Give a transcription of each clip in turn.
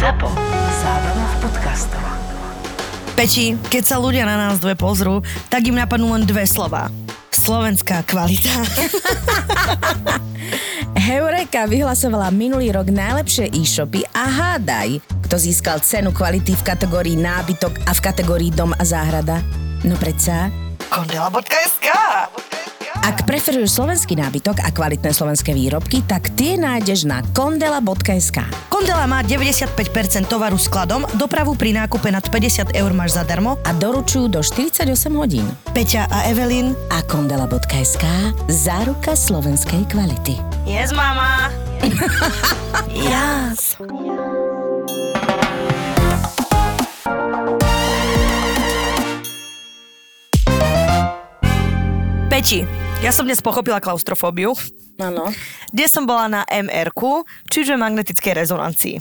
ZAPO. Zábrná v podcastov. Peti, keď sa ľudia na nás dve pozrú, tak im napadnú len dve slova. Slovenská kvalita. Heureka vyhlasovala minulý rok najlepšie e-shopy a hádaj, kto získal cenu kvality v kategórii nábytok a v kategórii dom a záhrada. No predsa, Kondela.sk ak preferuješ slovenský nábytok a kvalitné slovenské výrobky, tak tie nájdeš na kondela.sk. Kondela má 95% tovaru skladom, dopravu pri nákupe nad 50 eur máš zadarmo A doručujú do 48 hodín. Peťa a Evelyn. A kondela.sk záruka slovenskej kvality. Yes, mama. yes. Peti, ja som dnes pochopila klaustrofóbiu. Áno. Dnes som bola na mr čiže magnetickej rezonancii.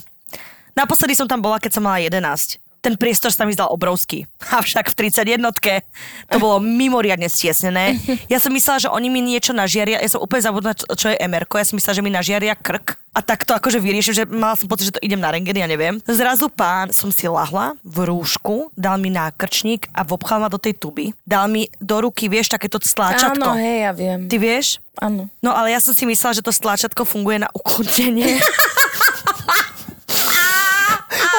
Naposledy som tam bola, keď som mala 11. Ten priestor sa mi zdal obrovský. Avšak v 31 to bolo mimoriadne stiesnené. Ja som myslela, že oni mi niečo nažiaria. Ja som úplne zabudla, čo- je mr Ja som myslela, že mi nažiaria krk. A tak to akože vyriešim, že mala som pocit, že to idem na rengen, ja neviem. Zrazu pán som si lahla v rúšku, dal mi nákrčník a vopchal ma do tej tuby. Dal mi do ruky, vieš, takéto stláčatko. Áno, hej, ja viem. Ty vieš? Áno. No ale ja som si myslela, že to stláčatko funguje na ukludnenie.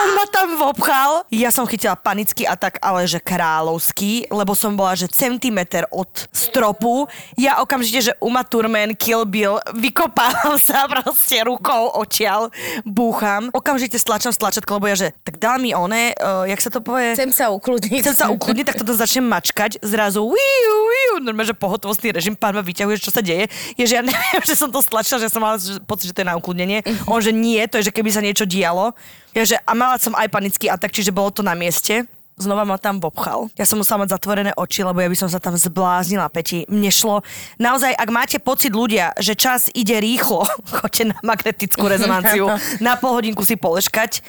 On ma tam vopchal. Ja som chytila panický atak, ale že kráľovský, lebo som bola, že centimeter od stropu. Ja okamžite, že Uma Thurman, Kill Bill, vykopávam sa proste rukou očial, búcham. Okamžite stlačam stlačatko, lebo ja, že tak dá mi one, uh, jak sa to povie? Chcem sa ukludniť. Chcem sa ukludniť, tak toto začnem mačkať, zrazu wiu, wiu, normálne, že pohotovostný režim, pán ma vyťahuje, čo sa deje. Je, že ja neviem, že som to stlačila, že som mala pocit, že to je na ukludnenie. On, že nie, to je, že keby sa niečo dialo. Ja, že, a mala som aj panický atak, čiže bolo to na mieste. Znova ma tam bobchal. Ja som musela mať zatvorené oči, lebo ja by som sa tam zbláznila, Peti. Mne šlo... Naozaj, ak máte pocit ľudia, že čas ide rýchlo, choďte na magnetickú rezonanciu, na pol hodinku si poleškať.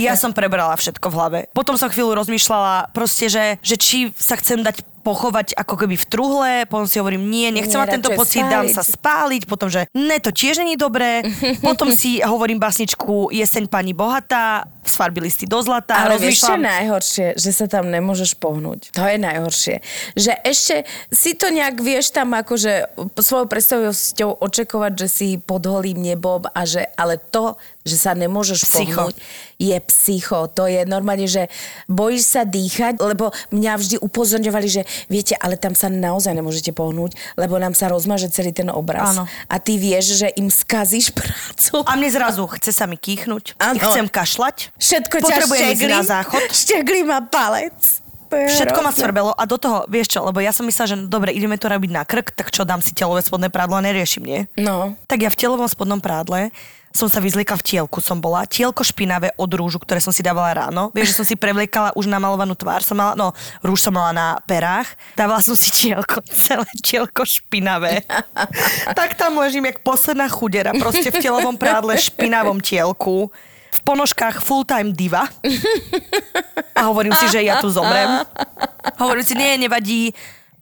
Ja som prebrala všetko v hlave. Potom som chvíľu rozmýšľala proste, že, že či sa chcem dať pochovať ako keby v truhle, potom si hovorím, nie, nechcem mať tento pocit, dám spáliť. sa spáliť, potom, že ne, to tiež není dobré, potom si hovorím basničku Jeseň pani bohatá, sfarbili listy do zlata, Ale vieš, čo najhoršie? Že sa tam nemôžeš pohnúť. To je najhoršie. Že ešte si to nejak vieš tam akože svojou predstavivosťou očakovať, že si pod holým nebom a že, ale to, že sa nemôžeš Psycho. pohnúť, je psycho. To je normálne, že bojíš sa dýchať, lebo mňa vždy upozorňovali, že viete, ale tam sa naozaj nemôžete pohnúť, lebo nám sa rozmaže celý ten obraz. Áno. A ty vieš, že im skazíš prácu. a mne zrazu chce sa mi kýchnuť, Áno. chcem kašľať, Všetko ťa potrebujem ísť štegli. na záchod, Štegli ma palec. Všetko ma hrozné. svrbelo a do toho, vieš čo, lebo ja som myslela, že no dobre, ideme to robiť na krk, tak čo, dám si telové spodné prádlo a neriešim, nie? No. Tak ja v telovom spodnom prádle som sa vyzliekla v tielku, som bola. Tielko špinavé od rúžu, ktoré som si dávala ráno. Vieš, že som si prevliekala už namalovanú tvár. Som mala, no, rúž som mala na perách. Dávala som si tielko, celé tielko špinavé. tak tam ležím, jak posledná chudera, proste v telovom prádle, špinavom tielku. V ponožkách full-time diva. A hovorím si, že ja tu zomrem. Hovorím si, nie, nevadí,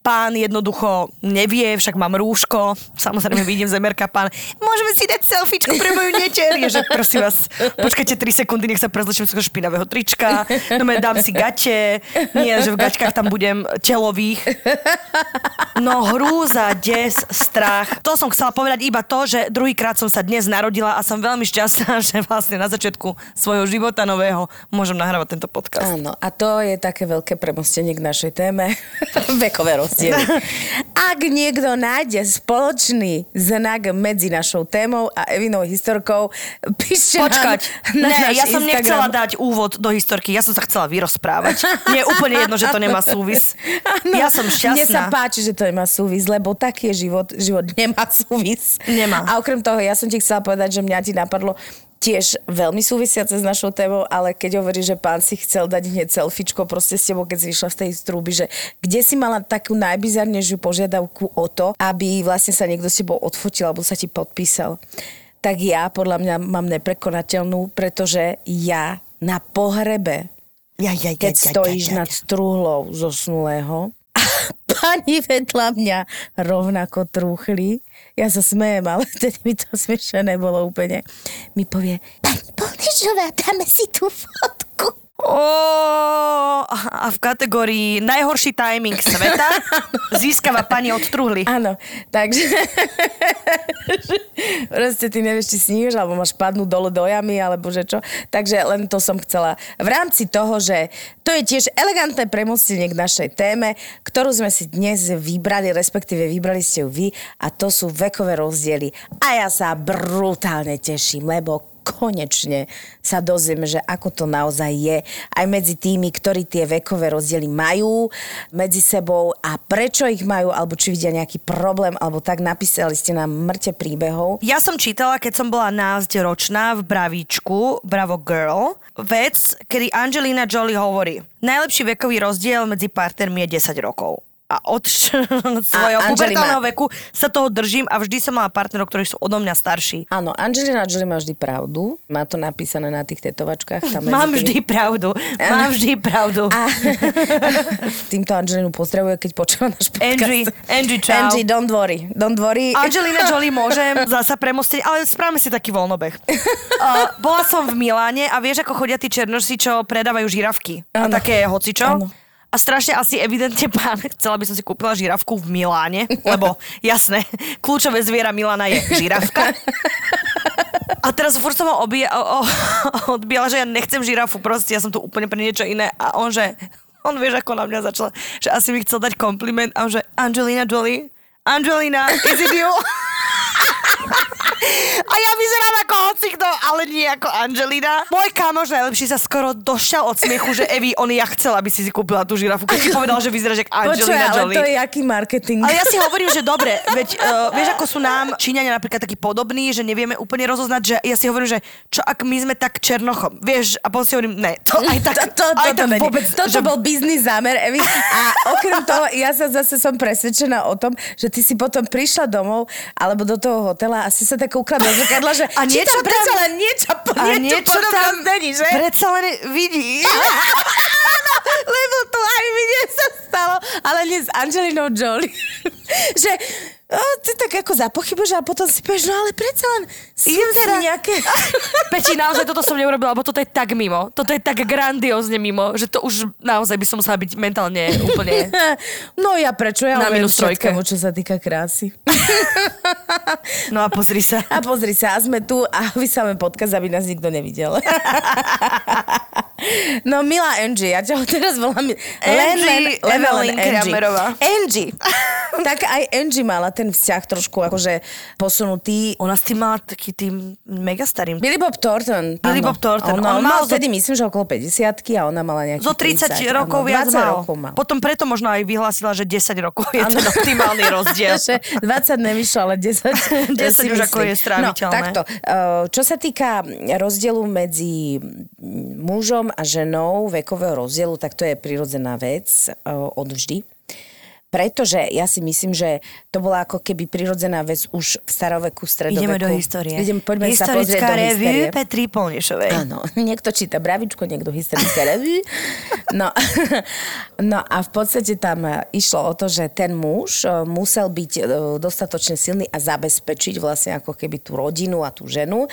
pán jednoducho nevie, však mám rúško, samozrejme vidím zemerka, pán, môžeme si dať selfiečku pre moju neteľ. Je, že prosím vás, počkajte 3 sekundy, nech sa prezlečím z špinavého trička, no dám si gate, nie, že v gačkách tam budem telových. No hrúza, des, strach. To som chcela povedať iba to, že druhýkrát som sa dnes narodila a som veľmi šťastná, že vlastne na začiatku svojho života nového môžem nahrávať tento podcast. Áno, a to je také veľké premostenie k našej téme. Vekové rozdiely. Ak niekto nájde spoločný znak medzi našou témou a Evinou historkou, píšte Počkať, nám na ne, náš ja som Instagram. nechcela dať úvod do historky, ja som sa chcela vyrozprávať. Nie je úplne jedno, že to nemá súvis. Áno, Ja som Mne sa šťastná. páči, že to nemá súvis, lebo taký je život. Život nemá súvis. Nemá. A okrem toho, ja som ti chcela povedať, že mňa ti napadlo tiež veľmi súvisiace s našou témou, ale keď hovorí, že pán si chcel dať hneď selfiečko proste s tebou, keď si išla z tej strúby, že kde si mala takú najbizarnejšiu požiadavku o to, aby vlastne sa niekto s tebou odfotil alebo sa ti podpísal. Tak ja podľa mňa mám neprekonateľnú, pretože ja na pohrebe Ja, ja, ja, keď ja, stojíš ja, ja, nad truhlou zosnulého pani vedľa mňa rovnako trúchli. Ja sa smejem, ale vtedy mi to smiešne nebolo úplne. Mi povie, pani Polnižová, dáme si tú fotku. A v kategórii najhorší timing sveta získava pani od truhly. Áno, takže proste ty nevieš, či sníš, alebo máš padnúť dole do jamy, alebo že čo. Takže len to som chcela. V rámci toho, že to je tiež elegantné premostenie k našej téme, ktorú sme si dnes vybrali, respektíve vybrali ste ju vy, a to sú vekové rozdiely. A ja sa brutálne teším, lebo konečne sa dozvieme, že ako to naozaj je aj medzi tými, ktorí tie vekové rozdiely majú medzi sebou a prečo ich majú, alebo či vidia nejaký problém, alebo tak napísali ste nám mŕte príbehov. Ja som čítala, keď som bola násť ročná v Bravíčku, Bravo Girl, vec, kedy Angelina Jolie hovorí, najlepší vekový rozdiel medzi partnermi je 10 rokov a od svojho A pubertálneho má- veku sa toho držím a vždy som mala partnerov, ktorí sú odo mňa starší. Áno, Angelina Jolie má vždy pravdu. Má to napísané na tých tetovačkách. Tam Mám tými- vždy pravdu. Mám vždy pravdu. A týmto Angelinu pozdravuje, keď počúva náš podcast. Angie, Angie, čau. Angie, don't worry. Don't worry. Angelina Jolie môžem zasa premostiť, ale správame si taký voľnobeh. Uh, bola som v Miláne a vieš, ako chodia tí černoši, čo predávajú žirafky. A Áno. také hocičo. Áno. A strašne asi evidentne pán, chcela by som si kúpila žirafku v Miláne, lebo jasné, kľúčové zviera Milána je žirafka. A teraz furt som ho obie, o, o, odbíjala, že ja nechcem žirafu, proste ja som tu úplne pre niečo iné. A on že, on vieš, ako na mňa začal, že asi mi chcel dať kompliment a on že, Angelina Jolie, Angelina, is it you? A ja vyzerám ako hocikto, ale nie ako Angelina. Môj kamoš najlepší sa skoro došťal od smiechu, že Evi, on ja chcel, aby si si kúpila tú žirafu, keď ti povedal, že vyzeráš ako Angelina ale Jolie. to je aký marketing. Ale ja si hovorím, že dobre, veď uh, vieš, ako sú nám Číňania napríklad takí podobní, že nevieme úplne rozoznať, že ja si hovorím, že čo ak my sme tak černochom, vieš, a potom si hovorím, ne, to aj tak, to, to, aj toto, tak není. vôbec, Toto že... bol biznis zámer, Evi. A okrem toho, ja sa zase som presvedčená o tom, že ty si potom prišla domov alebo do toho hotela a si sa tak ukradla do zrkadla, že A niečo tam predsa len niečo, A niečo, niečo tam není, že? predsa len vidí. Lebo to aj mi nie sa stalo, ale nie s Angelinou Jolie. že o, ty tak ako zapochybuješ a potom si povieš, no ale predsa len sú Idem tam nejaké... Peti, naozaj toto som neurobila, lebo toto je tak mimo. Toto je tak grandiózne mimo, že to už naozaj by som musela byť mentálne úplne... No ja prečo? Ja Na minus trojke. čo sa týka krásy. No a pozri sa. A pozri sa, a sme tu a vysáme podcast, aby nás nikto nevidel. No milá Angie, ja ťa ho teraz volám Angie Evelyn Kramerová. Angie. Tak aj Angie mala ten vzťah trošku akože posunutý. Ona s tým mala taký tým megastarým. Billy Bob Thornton. Billy. Bob Thornton. On, On on mal mal zo- vtedy, myslím, že okolo 50 a ona mala nejakých Zo 30 30, rokov áno, viac 20 mal. rokov mal. Potom preto možno aj vyhlásila, že 10 rokov je ten optimálny rozdiel. Že 20 nevyšlo, ale 10, 10 si už ako myslím. je stráviteľné. No, takto. Eh, Čo sa týka rozdielu medzi mužom a ženou, vekového rozdielu, tak to je prirodzená vec eh, od vždy. Pretože ja si myslím, že to bola ako keby prirodzená vec už v staroveku, stredoveku. Ideme do histórie. Ideme, poďme sa pozrieť Historická do revue. Petri Polnešovej. Áno, niekto číta Bravičko, niekto historické revue. No, no a v podstate tam e, išlo o to, že ten muž e, musel byť e, dostatočne silný a zabezpečiť vlastne ako keby tú rodinu a tú ženu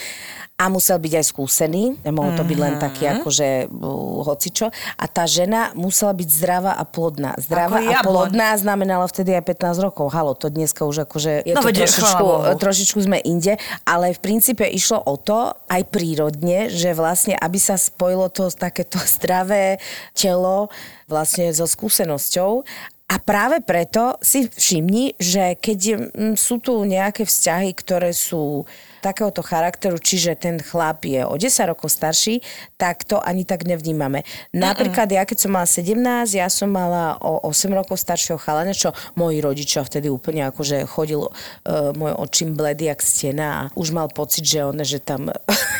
a musel byť aj skúsený, nemohol to byť len taký akože uh, hocičo. A tá žena musela byť zdravá a plodná. Zdravá Ako a jabloň. plodná znamenalo vtedy aj 15 rokov. Halo, to dneska už akože je No to veď, trošičku, trošičku sme inde, ale v princípe išlo o to, aj prírodne, že vlastne, aby sa spojilo to takéto zdravé telo vlastne so skúsenosťou. A práve preto si všimni, že keď mm, sú tu nejaké vzťahy, ktoré sú takéhoto charakteru, čiže ten chlap je o 10 rokov starší, tak to ani tak nevnímame. Napríklad ja, keď som mala 17, ja som mala o 8 rokov staršieho chalana, čo moji rodičia vtedy úplne akože chodil uh, môj očím bledý jak stena a už mal pocit, že on, že tam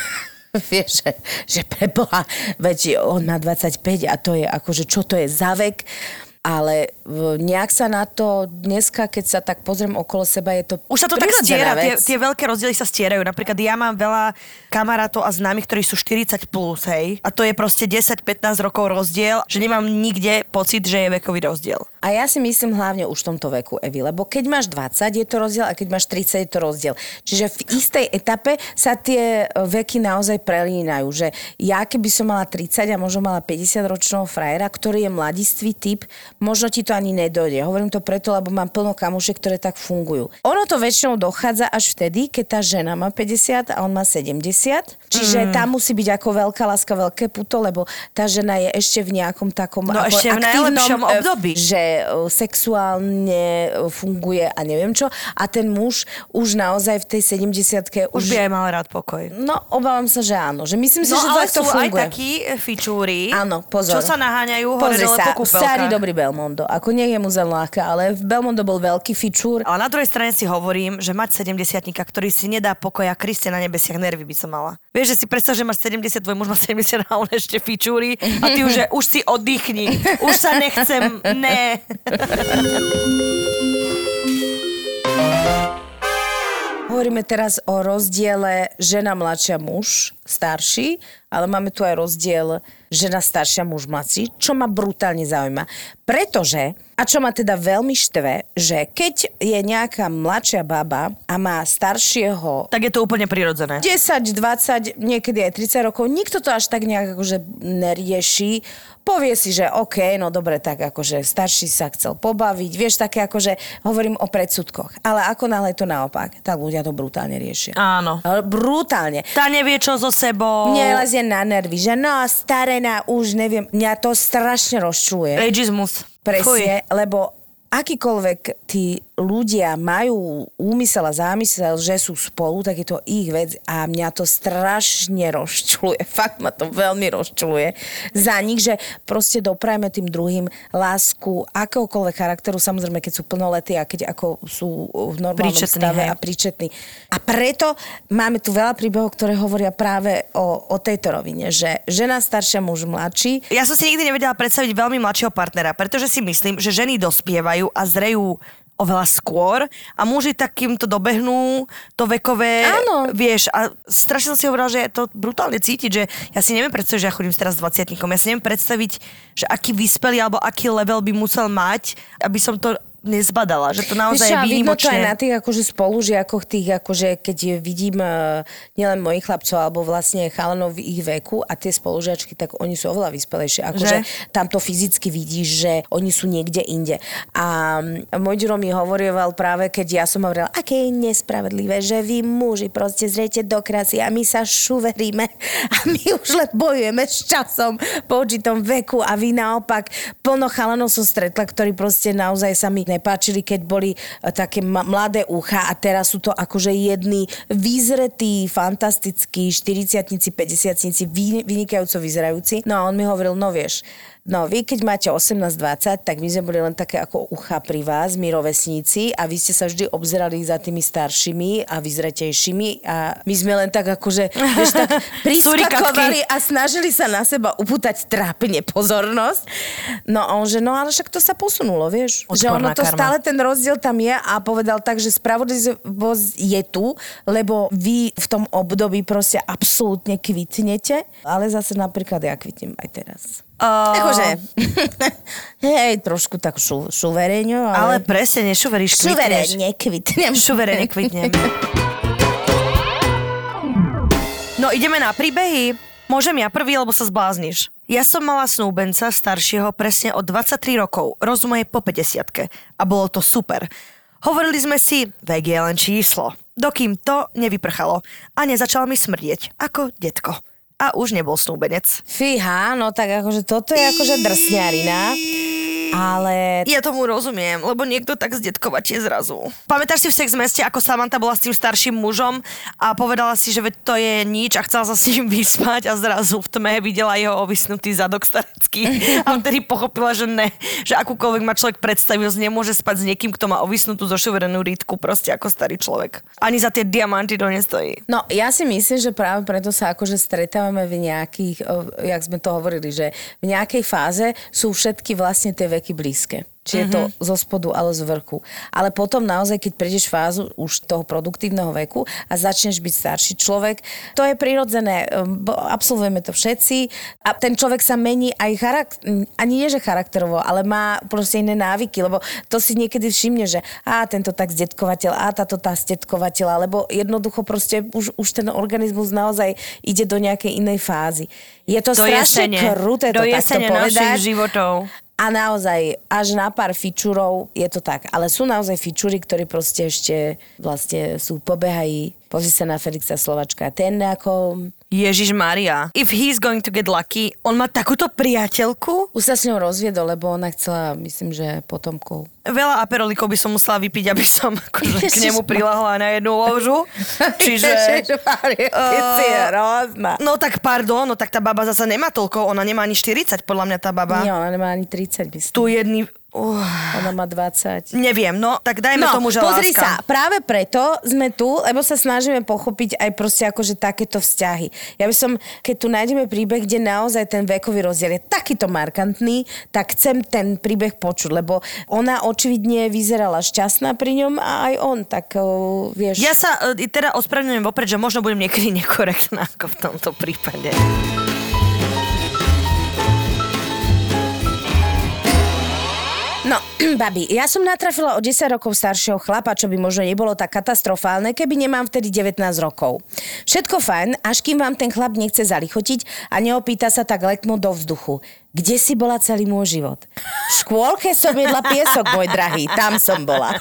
vieš, že, že preboha, veď on má 25 a to je akože, čo to je za vek, ale nejak sa na to dneska, keď sa tak pozriem okolo seba, je to Už sa to tak stiera, tie, tie veľké rozdiely sa stierajú. Napríklad ja mám veľa kamarátov a známych, ktorí sú 40 plus, hej. A to je proste 10-15 rokov rozdiel, že nemám nikde pocit, že je vekový rozdiel. A ja si myslím hlavne už v tomto veku, Evi, lebo keď máš 20, je to rozdiel a keď máš 30, je to rozdiel. Čiže v istej etape sa tie e, veky naozaj prelínajú, že ja keby som mala 30 a možno mala 50 ročného frajera, ktorý je mladistvý typ, možno ti to ani nedojde. Hovorím to preto, lebo mám plno kamušiek, ktoré tak fungujú. Ono to väčšinou dochádza až vtedy, keď tá žena má 50 a on má 70. Čiže mm. tam musí byť ako veľká láska, veľké puto, lebo tá žena je ešte v nejakom takom No ako ešte v aktívnom, e, období. že e, sexuálne e, funguje a neviem čo. A ten muž už naozaj v tej 70 Už by aj mal rád pokoj. No, obávam sa, že áno. Že myslím si, No že ale takto sú aj funguje. takí fičúri, Áno, pozor. čo sa naháňajú hore Pozri dole sa, po starý dobrý Belmondo. Ako nie je mu zem ľahká, ale v Belmondo bol veľký fičúr. Ale na druhej strane si hovorím, že mať 70 ktorý si nedá pokoja, Kriste na nebesiach, nervy by som mala. Vieš, že si predstav, že máš 70, tvoj muž má 70 a on ešte fičúri a ty už, že už si oddychni, už sa nechcem, ne. Hovoríme teraz o rozdiele žena mladšia muž, starší, ale máme tu aj rozdiel žena staršia muž mladší, čo ma brutálne zaujíma. Pretože, a čo ma teda veľmi štve, že keď je nejaká mladšia baba a má staršieho Tak je to úplne prirodzené. 10, 20, niekedy aj 30 rokov, nikto to až tak nejak akože nerieši. Povie si, že OK, no dobre, tak akože starší sa chcel pobaviť, vieš, také akože hovorím o predsudkoch. Ale ako náhle to naopak, tak ľudia to brutálne riešia. Áno. Ale Brutálne. Tá nevie, čo so sebou. Mne lezie na nervy, že no, starená, už neviem, mňa to strašne rozčuje. Ageismus. Presne, lebo akýkoľvek tí ľudia majú úmysel a zámysel, že sú spolu, tak je to ich vec a mňa to strašne rozčuluje. Fakt ma to veľmi rozčuluje za nich, že proste doprajme tým druhým lásku akéhokoľvek charakteru, samozrejme, keď sú plnoletí a keď ako sú v normálnom Príčetní, stave hej. a príčetní. A preto máme tu veľa príbehov, ktoré hovoria práve o, o tejto rovine, že žena staršia, muž mladší, Ja som si nikdy nevedela predstaviť veľmi mladšieho partnera, pretože si myslím, že ženy dospievajú a zrejú oveľa skôr a muži takýmto dobehnú to vekové, Áno. vieš, a strašne som si hovorila, že je to brutálne cítiť, že ja si neviem predstaviť, že ja chodím teraz s 20 ja si neviem predstaviť, že aký vyspelý alebo aký level by musel mať, aby som to nezbadala, že to naozaj čo, je a vidno to aj výnimočné. na tých akože spolužiakoch, tých akože keď vidím uh, nielen mojich chlapcov, alebo vlastne chalanov v ich veku a tie spolužiačky, tak oni sú oveľa vyspelejšie. Akože Že? tam to fyzicky vidíš, že oni sú niekde inde. A môj Ďuro mi hovorieval práve, keď ja som hovorila, aké je nespravedlivé, že vy muži proste zrejte do krásy a my sa šuveríme a my už len bojujeme s časom po určitom veku a vy naopak plno chalanov som stretla, ktorí proste naozaj sa mi nepáčili, keď boli e, také mladé ucha a teraz sú to akože jedni vyzretí, fantastickí, 40 50 vynikajúco vyzerajúci. No a on mi hovoril, no vieš, No, vy keď máte 18-20, tak my sme boli len také ako ucha pri vás, my rovesníci a vy ste sa vždy obzerali za tými staršími a vyzretejšími a my sme len tak akože, vieš, tak priskakovali a snažili sa na seba upútať trápne pozornosť. No a on, že no ale však to sa posunulo, vieš. že Odporná ono to karma. stále ten rozdiel tam je a povedal tak, že spravodlivosť je tu, lebo vy v tom období proste absolútne kvitnete, ale zase napríklad ja kvitnem aj teraz. Uh, Akože, hej, trošku tak šu, šuvereňo, ale ale... presne, nešuveríš, kvitneš. Šuverene kvitnem. Šuverene kvitnem. No ideme na príbehy. Môžem ja prvý, lebo sa zblázniš. Ja som mala snúbenca staršieho presne od 23 rokov, rozumej po 50 a bolo to super. Hovorili sme si, vek je len číslo, dokým to nevyprchalo a nezačal mi smrdieť, ako detko. A už nebol snúbenec. Fíha, no tak akože toto je akože drsňarina, ale Ja tomu rozumiem, lebo niekto tak zdetkovačie zrazu. Pamätáš si v sex meste, ako Samantha bola s tým starším mužom a povedala si, že veď to je nič a chcela sa s ním vyspať a zrazu v tme videla jeho ovisnutý zadok starecký a vtedy pochopila, že ne, že akúkoľvek má človek predstavivosť, nemôže spať s niekým, kto má ovisnutú zošuverenú rítku, proste ako starý človek. Ani za tie diamanty to nestojí. No, ja si myslím, že práve preto sa akože stretávame v nejakých, jak sme to hovorili, že v nejakej fáze sú všetky vlastne tie veky blízke. či je to zo spodu alebo z vrchu. Ale potom naozaj, keď prejdeš fázu už toho produktívneho veku a začneš byť starší človek, to je prirodzené, bo absolvujeme to všetci a ten človek sa mení aj charakter, ani nie, že charakterovo, ale má proste iné návyky, lebo to si niekedy všimne, že a tento tak zdetkovateľ, a táto tá zdetkovateľ, lebo jednoducho proste už, už ten organizmus naozaj ide do nejakej inej fázy. Je to Do strašne jesene. kruté Do to takto povedať. životov. A naozaj, až na pár fičurov je to tak. Ale sú naozaj fičury, ktorí proste ešte vlastne sú pobehají. Pozri sa na Felixa Slovačka. Ten ako... Ježiš Maria. If he's going to get lucky, on má takúto priateľku? Už sa s ňou rozviedol, lebo ona chcela, myslím, že potomkov. Veľa aperolikov by som musela vypiť, aby som akože k Ježiš nemu prilahla na jednu ložu. Čiže... Ježišmaria, ty si Eh, hrozná. No tak pardon, no tak tá baba zase nemá toľko, ona nemá ani 40, podľa mňa tá baba. Nie, ona nemá ani 30, myslím. Tu jedný... Uh, Ona má 20. neviem, no tak dajme No, tomu, že pozri láska. sa, práve preto sme tu, lebo sa snažíme pochopiť aj proste akože takéto vzťahy. Ja by som, keď tu nájdeme príbeh, kde naozaj ten vekový rozdiel je takýto markantný, tak chcem ten príbeh počuť, lebo ona očividne vyzerala šťastná pri ňom a aj on, tak uh, vieš... Ja sa uh, teda ospravedlňujem vopred, že možno budem niekedy nekorektná ako v tomto prípade. No, babi, ja som natrafila o 10 rokov staršieho chlapa, čo by možno nebolo tak katastrofálne, keby nemám vtedy 19 rokov. Všetko fajn, až kým vám ten chlap nechce zalichotiť a neopýta sa tak letmo do vzduchu. Kde si bola celý môj život? V škôlke som jedla piesok, môj drahý. Tam som bola.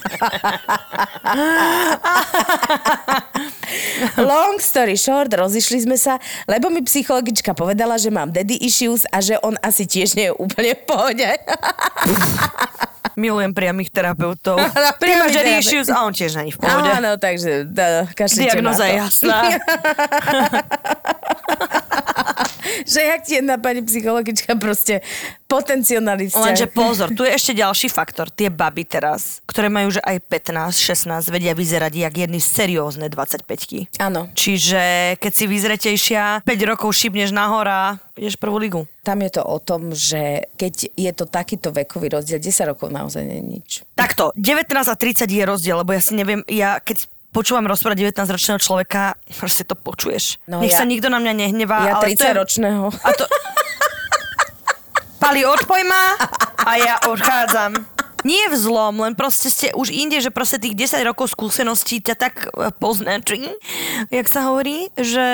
Long story short, rozišli sme sa, lebo mi psychologička povedala, že mám daddy issues a že on asi tiež nie je úplne v pohode. Milujem priamých terapeutov. Priamy daddy terapeut. issues a on tiež není v pohode. Áno, takže da, kašlite Diagnoza je jasná. že jak ti jedna pani psychologička proste potenciálny vzťah. Lenže pozor, tu je ešte ďalší faktor. Tie baby teraz, ktoré majú že aj 15, 16, vedia vyzerať jak jedny seriózne 25 Áno, Čiže keď si vyzretejšia, 5 rokov šibneš nahor a ideš prvú ligu. tam je to o tom, že keď je to takýto vekový rozdiel, 10 rokov naozaj nie je nič. Takto, 19 a 30 je rozdiel, lebo ja si neviem, ja keď počúvam rozprávať 19-ročného človeka, proste to počuješ. No Nech ja- sa nikto na mňa nehnevá. Ja ale to je- 30-ročného. A to... Pali, odpoj ma a ja odchádzam. Nie v zlom, len proste ste už inde, že proste tých 10 rokov skúseností ťa tak e, poznačí, jak sa hovorí, že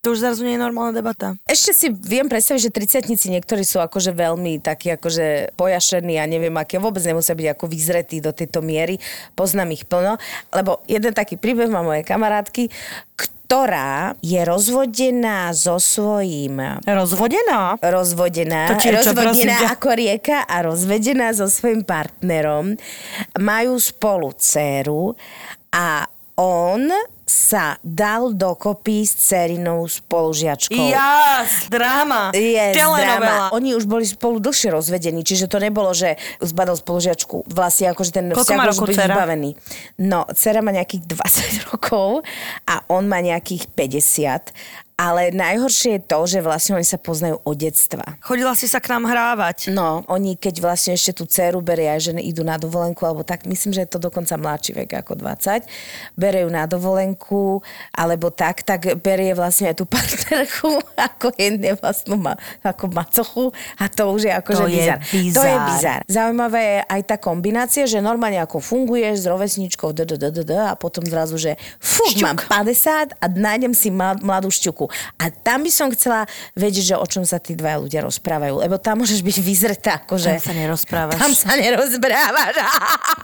to už zrazu nie je normálna debata. Ešte si viem predstaviť, že 30 niektorí sú akože veľmi takí akože pojašení a neviem aké, vôbec nemusia byť ako vyzretí do tejto miery. Poznám ich plno, lebo jeden taký príbeh má moje kamarátky, ktorá je rozvodená so svojím Rozvodená? rozvodená, To čo, rozvodená ťa? ako rieka a rozvedená so svojím partnerom. Majú spolu dceru a on sa dal dokopy s dcerinou spolužiačkou. Dráma, Je telenovela. drama. Oni už boli spolu dlhšie rozvedení, čiže to nebolo, že zbadal spolužiačku. Vlastne akože ten Koľko vzťah má už vybavený. No, dcera má nejakých 20 rokov a on má nejakých 50. Ale najhoršie je to, že vlastne oni sa poznajú od detstva. Chodila si sa k nám hrávať. No, oni keď vlastne ešte tú dceru berie aj ženy idú na dovolenku, alebo tak, myslím, že je to dokonca mladší vek ako 20, berie ju na dovolenku, alebo tak, tak berie vlastne aj tú partnerku ako jedne vlastnú ma, ako macochu a to už je akože je bizar. To je bizar. bizar. Zaujímavé je aj tá kombinácia, že normálne ako funguješ s rovesničkou d, d, d, d, d, a potom zrazu, že fú, mám 50 a nájdem si mlad- mladú šťuku. A tam by som chcela vedieť, že o čom sa tí dva ľudia rozprávajú, lebo tam môžeš byť vyzretá, akože... Tam sa nerozprávaš. Tam sa nerozprávaš.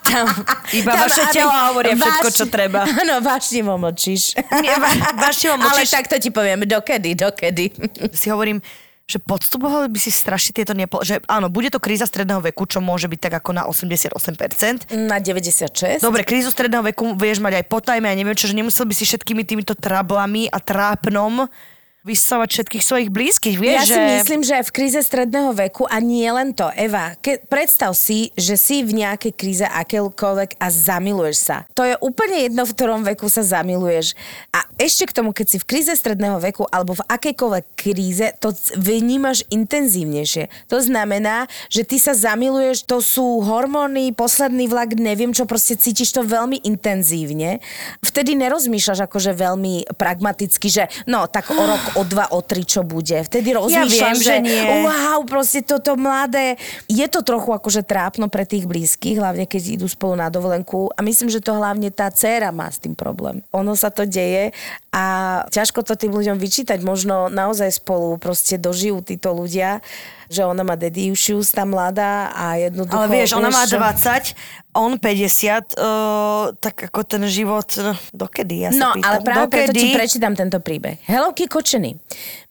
Tam iba vaše aby- tela hovoria všetko, čo treba. Áno, vášnivo mlčíš. Nie, va- vášnivo Ale mlčíš. tak to ti poviem, dokedy, dokedy. si hovorím, že podstupovali by si strašne tieto nepo... Že áno, bude to kríza stredného veku, čo môže byť tak ako na 88%. Na 96. Dobre, krízu stredného veku vieš mať aj po tajme a neviem čo, že nemusel by si všetkými týmito trablami a trápnom vysávať všetkých svojich blízkych, vieš, Ja že... si myslím, že v kríze stredného veku a nie len to, Eva, ke, predstav si, že si v nejakej kríze akékoľvek a zamiluješ sa. To je úplne jedno, v ktorom veku sa zamiluješ. A ešte k tomu, keď si v kríze stredného veku alebo v akejkoľvek kríze, to vnímaš intenzívnejšie. To znamená, že ty sa zamiluješ, to sú hormóny, posledný vlak, neviem čo, proste cítiš to veľmi intenzívne. Vtedy nerozmýšľaš akože veľmi pragmaticky, že no, tak o rok, o dva, o tri, čo bude. Vtedy rozmýšľaš, viem, že nie. wow, proste toto mladé. Je to trochu akože trápno pre tých blízkych, hlavne keď idú spolu na dovolenku. A myslím, že to hlavne tá dcéra má s tým problém. Ono sa to deje a ťažko to tým ľuďom vyčítať. Možno naozaj spolu proste dožijú títo ľudia, že ona má daddy issues, tá mladá a jednoducho... Ale vieš, ona má čo? 20, on 50, uh, tak ako ten život, no, dokedy? Ja sa No, pýtam, ale práve preto dokedy? ti prečítam tento príbeh. Helovky kočeny.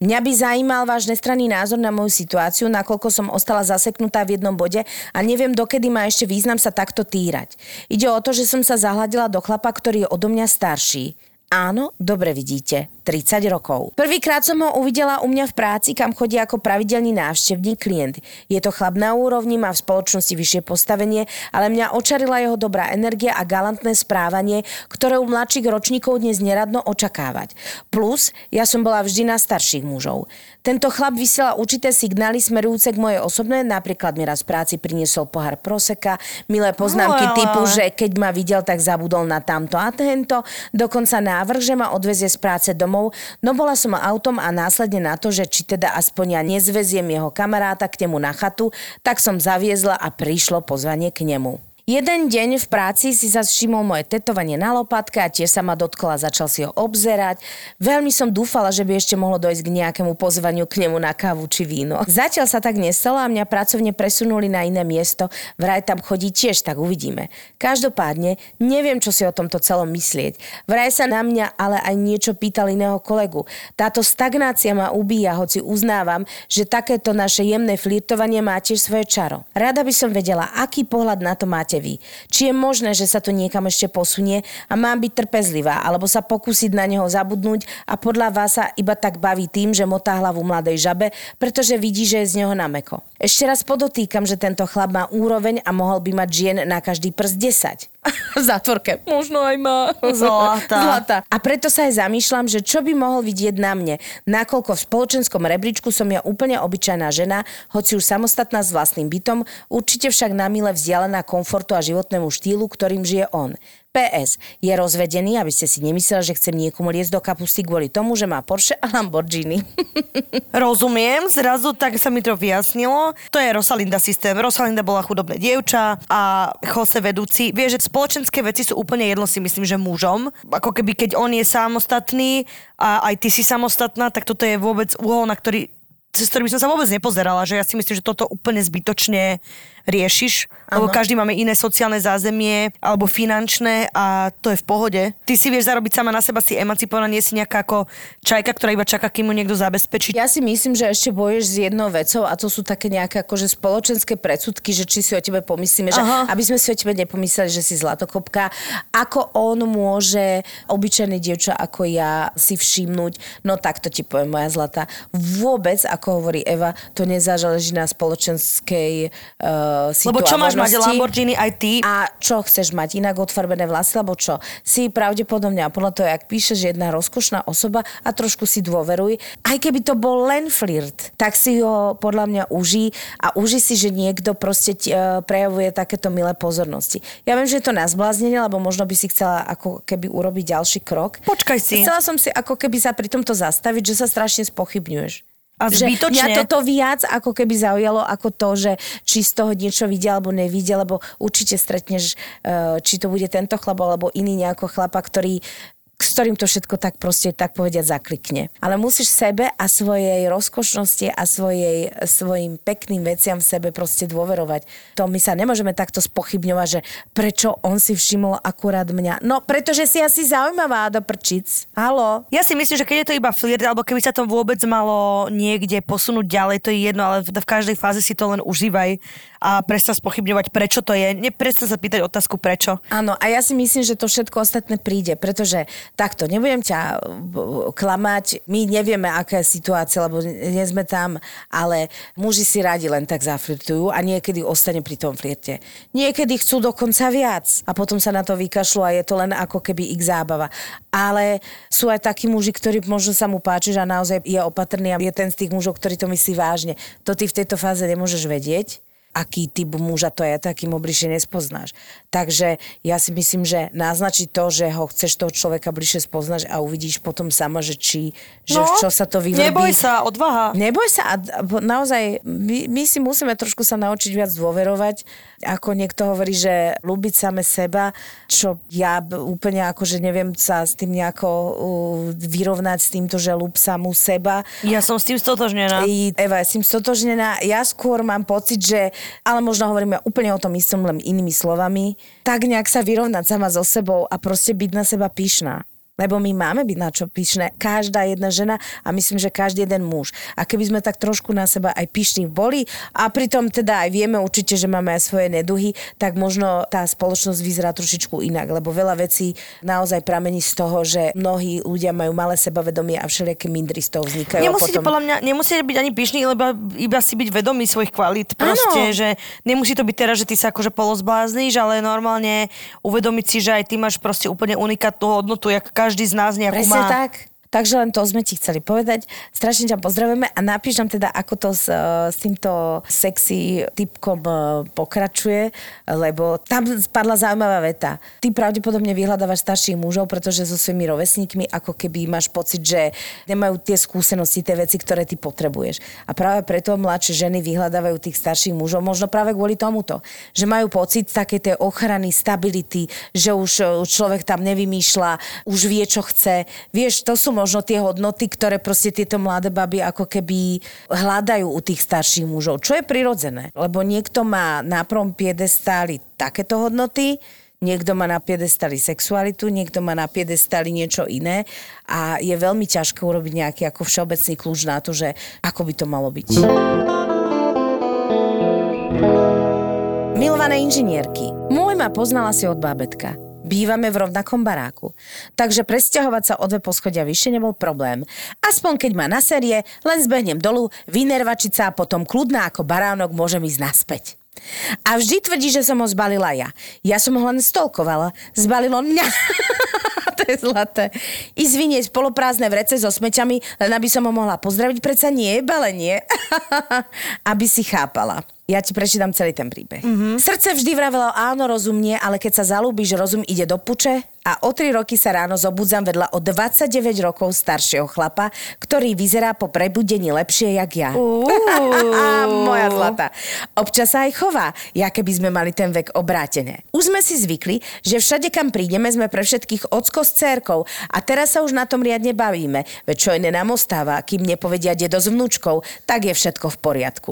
Mňa by zajímal váš nestranný názor na moju situáciu, nakoľko som ostala zaseknutá v jednom bode a neviem, dokedy má ešte význam sa takto týrať. Ide o to, že som sa zahladila do chlapa, ktorý je odo mňa starší. Áno, dobre vidíte, 30 rokov. Prvýkrát som ho uvidela u mňa v práci, kam chodí ako pravidelný návštevník klient. Je to chlap na úrovni, má v spoločnosti vyššie postavenie, ale mňa očarila jeho dobrá energia a galantné správanie, ktoré u mladších ročníkov dnes neradno očakávať. Plus, ja som bola vždy na starších mužov. Tento chlap vysiela určité signály smerujúce k mojej osobnej, napríklad mi raz v práci priniesol pohár proseka, milé poznámky typu, že keď ma videl, tak zabudol na tamto a tento, dokonca návrh, že ma odvezie z práce domov, no bola som autom a následne na to, že či teda aspoň ja nezveziem jeho kamaráta k nemu na chatu, tak som zaviezla a prišlo pozvanie k nemu. Jeden deň v práci si sa všimol moje tetovanie na lopatke a tiež sa ma dotkla začal si ho obzerať. Veľmi som dúfala, že by ešte mohlo dojsť k nejakému pozvaniu k nemu na kávu či víno. Zatiaľ sa tak nestalo a mňa pracovne presunuli na iné miesto. Vraj tam chodí tiež, tak uvidíme. Každopádne, neviem, čo si o tomto celom myslieť. Vraj sa na mňa ale aj niečo pýtal iného kolegu. Táto stagnácia ma ubíja, hoci uznávam, že takéto naše jemné flirtovanie má tiež svoje čaro. Rada by som vedela, aký pohľad na to máte vy. Či je možné, že sa to niekam ešte posunie a mám byť trpezlivá, alebo sa pokúsiť na neho zabudnúť a podľa vás sa iba tak baví tým, že motá hlavu mladej žabe, pretože vidí, že je z neho nameko. Ešte raz podotýkam, že tento chlap má úroveň a mohol by mať žien na každý prst 10. v zátvorke. Možno aj má. Zlata. Zlata. A preto sa aj zamýšľam, že čo by mohol vidieť na mne. Nakoľko v spoločenskom rebríčku som ja úplne obyčajná žena, hoci už samostatná s vlastným bytom, určite však na mile vzdialená komfortu a životnému štýlu, ktorým žije on. PS. Je rozvedený, aby ste si nemysleli, že chcem niekomu liesť do kapusty kvôli tomu, že má Porsche a Lamborghini. Rozumiem, zrazu tak sa mi to vyjasnilo. To je Rosalinda systém. Rosalinda bola chudobné dievča a Jose vedúci. Vieš, že spoločenské veci sú úplne jedno si myslím, že mužom. Ako keby keď on je samostatný a aj ty si samostatná, tak toto je vôbec uhol, na ktorý cez ktorý by som sa vôbec nepozerala, že ja si myslím, že toto úplne zbytočne riešiš, lebo Áno. každý máme iné sociálne zázemie alebo finančné a to je v pohode. Ty si vieš zarobiť sama na seba, si emancipovaná, nie si nejaká ako čajka, ktorá iba čaká, kým mu niekto zabezpečí. Ja si myslím, že ešte boješ s jednou vecou a to sú také nejaké akože spoločenské predsudky, že či si o tebe pomyslíme, že Aha. aby sme si o tebe nepomysleli, že si zlatokopka. Ako on môže obyčajný dievča ako ja si všimnúť, no tak to ti poviem, moja zlata. Vôbec, ako hovorí Eva, to nezáleží na spoločenskej uh, Lebo čo máš mať. Lamborghini aj ty? A čo chceš mať? Inak odfarbené vlasy, alebo čo? Si pravdepodobne, a podľa toho, jak píšeš, že jedna rozkošná osoba a trošku si dôveruj. Aj keby to bol len flirt, tak si ho podľa mňa uží a uží si, že niekto proste ti, e, prejavuje takéto milé pozornosti. Ja viem, že je to na zbláznenie, lebo možno by si chcela ako keby urobiť ďalší krok. Počkaj si. Chcela som si ako keby sa pri tomto zastaviť, že sa strašne spochybňuješ. A Že zbytočne. Mňa toto viac ako keby zaujalo ako to, že či z toho niečo vidia alebo nevidia, lebo určite stretneš, eh, či to bude tento chlap alebo iný nejako chlapa, ktorý s ktorým to všetko tak proste, tak povediať, zaklikne. Ale musíš sebe a svojej rozkošnosti a svojej, svojim pekným veciam v sebe proste dôverovať. To my sa nemôžeme takto spochybňovať, že prečo on si všimol akurát mňa. No, pretože si asi zaujímavá do prčic. Halo? Ja si myslím, že keď je to iba flirt, alebo keby sa to vôbec malo niekde posunúť ďalej, to je jedno, ale v v každej fáze si to len užívaj a prestan spochybňovať, prečo to je. Neprestan sa pýtať otázku prečo. Áno, a ja si myslím, že to všetko ostatné príde, pretože takto, nebudem ťa b- klamať, my nevieme, aká je situácia, lebo nie sme tam, ale muži si radi len tak zaflirtujú a niekedy ostane pri tom flirte. Niekedy chcú dokonca viac a potom sa na to vykašľú a je to len ako keby ich zábava. Ale sú aj takí muži, ktorí možno sa mu páči, že naozaj je opatrný a je ten z tých mužov, ktorý to myslí vážne. To ty v tejto fáze nemôžeš vedieť aký typ muža to je, takým bližšie nespoznáš. Takže ja si myslím, že naznačiť to, že ho chceš toho človeka bližšie spoznať a uvidíš potom sama, že či, že No, v čo sa to vyvrbí. Neboj sa, odvaha. Neboj sa a naozaj, my, my si musíme trošku sa naučiť viac dôverovať. Ako niekto hovorí, že ľúbiť same seba, čo ja úplne akože neviem sa s tým nejako uh, vyrovnať s týmto, že ľúb samú seba. Ja som s tým stotožnená. I Eva, ja som stotožnená. Ja skôr mám pocit, že, ale možno hovoríme úplne o tom istom, len inými slovami, tak nejak sa vyrovnať sama so sebou a proste byť na seba pyšná. Lebo my máme byť na čo pyšné. Každá jedna žena a myslím, že každý jeden muž. A keby sme tak trošku na seba aj pyšní boli a pritom teda aj vieme určite, že máme aj svoje neduhy, tak možno tá spoločnosť vyzerá trošičku inak. Lebo veľa vecí naozaj pramení z toho, že mnohí ľudia majú malé sebavedomie a všelijaké mindry z toho vznikajú. Nemusíte potom... podľa mňa, nemusíte byť ani pyšný, lebo iba si byť vedomý svojich kvalít. Proste, Áno. že nemusí to byť teraz, že ty sa akože polozblázniš, ale normálne uvedomiť si, že aj ty máš proste úplne unikátnu hodnotu, jak každý z nás nejakú Presne má. tak. Takže len to sme ti chceli povedať. Strašne ťa pozdravujeme a napíš nám teda, ako to s, eh, s týmto sexy typkom eh, pokračuje, lebo tam spadla zaujímavá veta. Ty pravdepodobne vyhľadávaš starších mužov, pretože so svojimi rovesníkmi ako keby máš pocit, že nemajú tie skúsenosti, tie veci, ktoré ty potrebuješ. A práve preto mladšie ženy vyhľadávajú tých starších mužov, možno práve kvôli tomuto, že majú pocit takej tej ochrany, stability, že už eh, človek tam nevymýšľa, už vie, čo chce. Vieš, to sú možno tie hodnoty, ktoré proste tieto mladé baby ako keby hľadajú u tých starších mužov, čo je prirodzené. Lebo niekto má na prvom piedestáli takéto hodnoty, niekto má na piedestáli sexualitu, niekto má na piedestáli niečo iné a je veľmi ťažké urobiť nejaký ako všeobecný kľúč na to, že ako by to malo byť. Milované inžinierky, môj ma poznala si od bábetka. Bývame v rovnakom baráku. Takže presťahovať sa o dve poschodia vyššie nebol problém. Aspoň keď ma na série, len zbehnem dolu, vynervačiť sa a potom kľudná ako baránok môžem ísť naspäť. A vždy tvrdí, že som ho zbalila ja. Ja som ho len stolkovala. Zbalil mňa. to je zlaté. I zvinieť poloprázdne vrece so smeťami, len aby som ho mohla pozdraviť, predsa nie je balenie. aby si chápala. Ja ti prečítam celý ten príbeh. Mm-hmm. Srdce vždy vravelo áno, rozum nie, ale keď sa zalúbiš, rozum ide do puče a o 3 roky sa ráno zobudzam vedľa o 29 rokov staršieho chlapa, ktorý vyzerá po prebudení lepšie, jak ja. Moja zlata. Občas sa aj chová, ja keby sme mali ten vek obrátené. Už sme si zvykli, že všade, kam prídeme, sme pre všetkých ocko s cérkou a teraz sa už na tom riadne bavíme. Veď čo iné nám ostáva, kým nepovedia dedo s vnúčkou, tak je všetko v poriadku.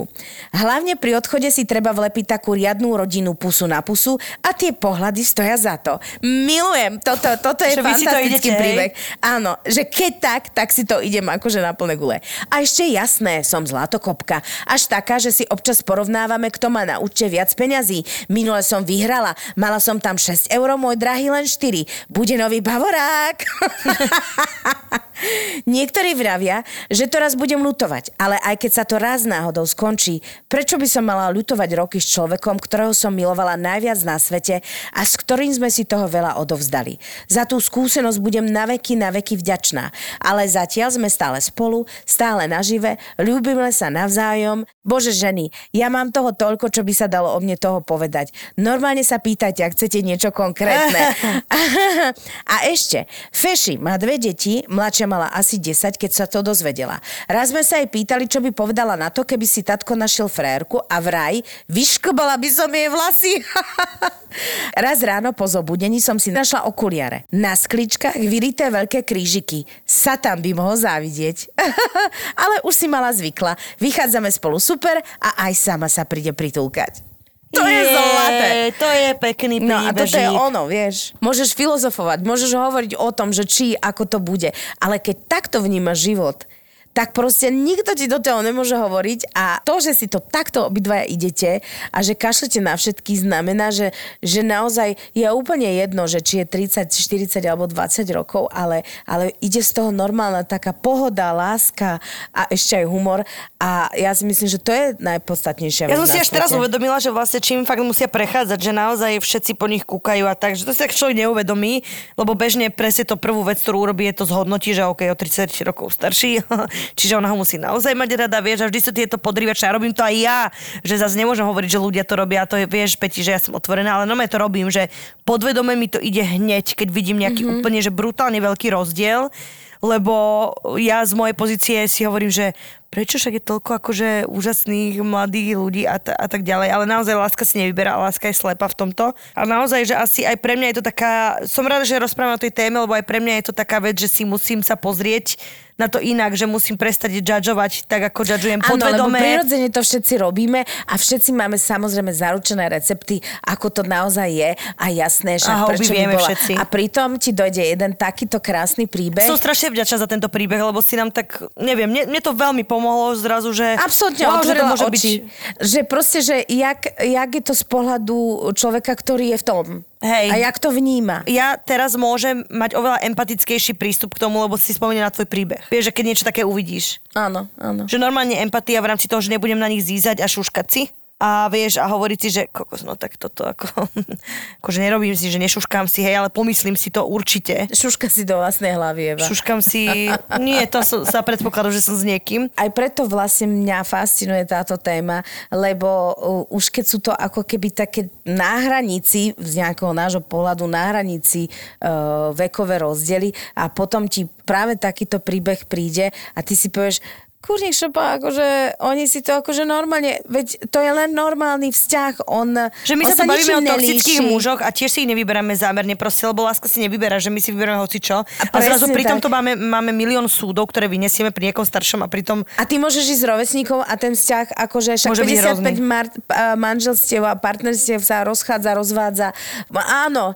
Hlavne pri odchode si treba vlepiť takú riadnú rodinnú pusu na pusu a tie pohľady stoja za to. Milujem, toto, toto je Že fantastický idete, hej? príbeh. Áno, že keď tak, tak si to idem akože na plné gule. A ešte jasné, som zlatokopka. Až taká, že si občas porovnávame, kto má na účte viac peňazí. Minule som vyhrala, mala som tam 6 eur, môj drahý len 4. Bude nový bavorák. Niektorí vravia, že to raz budem lutovať, ale aj keď sa to raz náhodou skončí, prečo by som mala lutovať roky s človekom, ktorého som milovala najviac na svete a s ktorým sme si toho veľa odovzdali. Za tú skúsenosť budem na veky, na veky vďačná. Ale zatiaľ sme stále spolu, stále nažive, ľúbime sa navzájom. Bože ženy, ja mám toho toľko, čo by sa dalo o mne toho povedať. Normálne sa pýtajte, ak chcete niečo konkrétne. a ešte, Feši má dve deti, mladšia mala asi 10, keď sa to dozvedela. Raz sme sa jej pýtali, čo by povedala na to, keby si tatko našiel frérku a vraj vyškobala by som jej vlasy. Raz ráno po zobudení som si našla okuliare. Na skličkách vyrité veľké krížiky. Satan by mohol závidieť. Ale už si mala zvykla. Vychádzame spolu super a aj sama sa príde pritulkať. To je zlaté. To je pekný No a toto je príbežík. ono, vieš. Môžeš filozofovať, môžeš hovoriť o tom, že či, ako to bude. Ale keď takto vnímaš život, tak proste nikto ti do toho nemôže hovoriť a to, že si to takto obidvaja idete a že kašlete na všetky znamená, že, že naozaj je úplne jedno, že či je 30, 40 alebo 20 rokov, ale, ale ide z toho normálna taká pohoda, láska a ešte aj humor. A ja si myslím, že to je najpodstatnejšia Ja som si až teraz uvedomila, že vlastne čím fakt musia prechádzať, že naozaj všetci po nich kúkajú a tak, že to si tak človek neuvedomí, lebo bežne presne to prvú vec, ktorú urobí, je to zhodnotí, že OK, o 30 rokov starší, čiže ona ho musí naozaj mať rada, vieš, a vždy sú tieto podrývače, a robím to aj ja, že zase nemôžem hovoriť, že ľudia to robia, a to je, vieš, Peti, že ja som otvorená, ale no to robím, že podvedome mi to ide hneď, keď vidím nejaký mm-hmm. úplne, že brutálne veľký rozdiel, lebo ja z mojej pozície si hovorím, že prečo však je toľko akože úžasných mladých ľudí a, t- a tak ďalej, ale naozaj láska si nevyberá, láska je slepa v tomto. A naozaj, že asi aj pre mňa je to taká, som rada, že rozprávam o tej téme, lebo aj pre mňa je to taká vec, že si musím sa pozrieť na to inak, že musím prestať judžovať tak, ako judžujem Áno, lebo podvedome. prirodzene to všetci robíme a všetci máme samozrejme zaručené recepty, ako to naozaj je a jasné, že A hobby prečo vieme bola. všetci. A pritom ti dojde jeden takýto krásny príbeh. Som strašne vďačná za tento príbeh, lebo si nám tak, neviem, mne, mne to veľmi pomohlo zrazu, že... Absolútne wow, že to môže oči. Že proste, že jak, jak je to z pohľadu človeka, ktorý je v tom. Hej. A jak to vníma. ja teraz môžem mať oveľa empatickejší prístup k tomu, lebo si spomínam na tvoj príbeh. Vieš, že keď niečo také uvidíš. Áno, áno. Že normálne empatia v rámci toho, že nebudem na nich zízať a šuškať si. A vieš, a hovoriť si, že kokos, no tak toto ako, akože nerobím si, že nešuškám si, hej, ale pomyslím si to určite. Šuška si do vlastnej hlavy, Eva. Šuškám si, nie, to som, sa predpokladám, že som s niekým. Aj preto vlastne mňa fascinuje táto téma, lebo uh, už keď sú to ako keby také na hranici, z nejakého nášho pohľadu na hranici uh, vekové rozdiely a potom ti práve takýto príbeh príde a ty si povieš, Kurník šopa, akože oni si to akože normálne, veď to je len normálny vzťah, on Že my on sa tu bavíme o toxických nelíši. mužoch a tiež si ich nevyberáme zámerne, proste, lebo láska si nevyberá, že my si vyberáme hoci čo. A, presne zrazu pri tomto máme, máme milión súdov, ktoré vyniesieme pri niekom staršom a pritom A ty môžeš ísť s rovesníkom a ten vzťah, akože však Môže byť 55 hrozný. mar- a manželstiev a partnerstiev sa rozchádza, rozvádza. Áno,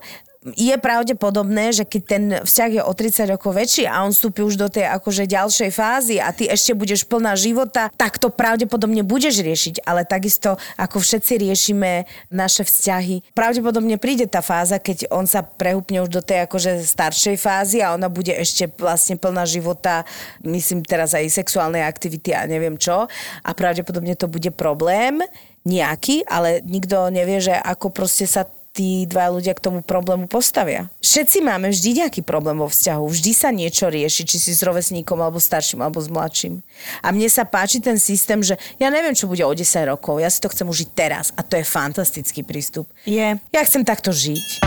je pravdepodobné, že keď ten vzťah je o 30 rokov väčší a on vstúpi už do tej akože ďalšej fázy a ty ešte budeš plná života, tak to pravdepodobne budeš riešiť. Ale takisto, ako všetci riešime naše vzťahy, pravdepodobne príde tá fáza, keď on sa prehúpne už do tej akože staršej fázy a ona bude ešte vlastne plná života, myslím teraz aj sexuálnej aktivity a neviem čo. A pravdepodobne to bude problém nejaký, ale nikto nevie, že ako proste sa tí dva ľudia k tomu problému postavia. Všetci máme vždy nejaký problém vo vzťahu. Vždy sa niečo rieši, či si s rovesníkom, alebo starším, alebo s mladším. A mne sa páči ten systém, že ja neviem, čo bude o 10 rokov. Ja si to chcem užiť teraz. A to je fantastický prístup. je... Ja chcem takto žiť.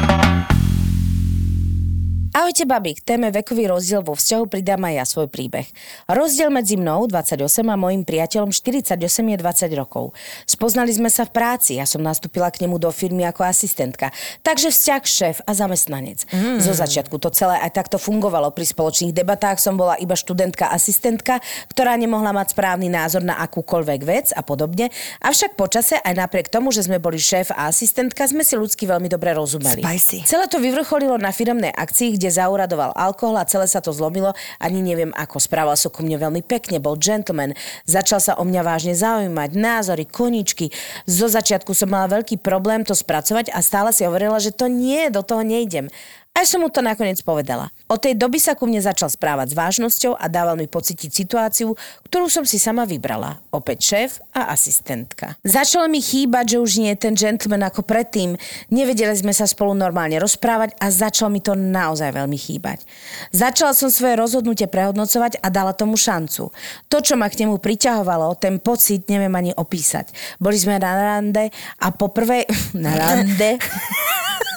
Ahojte, babi. K téme vekový rozdiel vo vzťahu pridám aj ja svoj príbeh. Rozdiel medzi mnou, 28, a mojim priateľom, 48, je 20 rokov. Spoznali sme sa v práci, ja som nastúpila k nemu do firmy ako asistentka. Takže vzťah šéf a zamestnanec. Mm. Zo začiatku to celé aj takto fungovalo. Pri spoločných debatách som bola iba študentka asistentka, ktorá nemohla mať správny názor na akúkoľvek vec a podobne. Avšak počase, aj napriek tomu, že sme boli šéf a asistentka, sme si ľudsky veľmi dobre rozumeli. Spicy. Celé to vyvrcholilo na firemnej akcii, kde zauradoval alkohol a celé sa to zlomilo. Ani neviem ako. Správal sa ku mne veľmi pekne, bol gentleman. Začal sa o mňa vážne zaujímať, názory, koničky. Zo začiatku som mala veľký problém to spracovať a stále si hovorila, že to nie, do toho nejdem. Až som mu to nakoniec povedala. Od tej doby sa ku mne začal správať s vážnosťou a dával mi pocítiť situáciu, ktorú som si sama vybrala. Opäť šéf a asistentka. Začalo mi chýbať, že už nie je ten gentleman ako predtým. Nevedeli sme sa spolu normálne rozprávať a začalo mi to naozaj veľmi chýbať. Začala som svoje rozhodnutie prehodnocovať a dala tomu šancu. To, čo ma k nemu priťahovalo, ten pocit neviem ani opísať. Boli sme na rande a poprvé... na rande...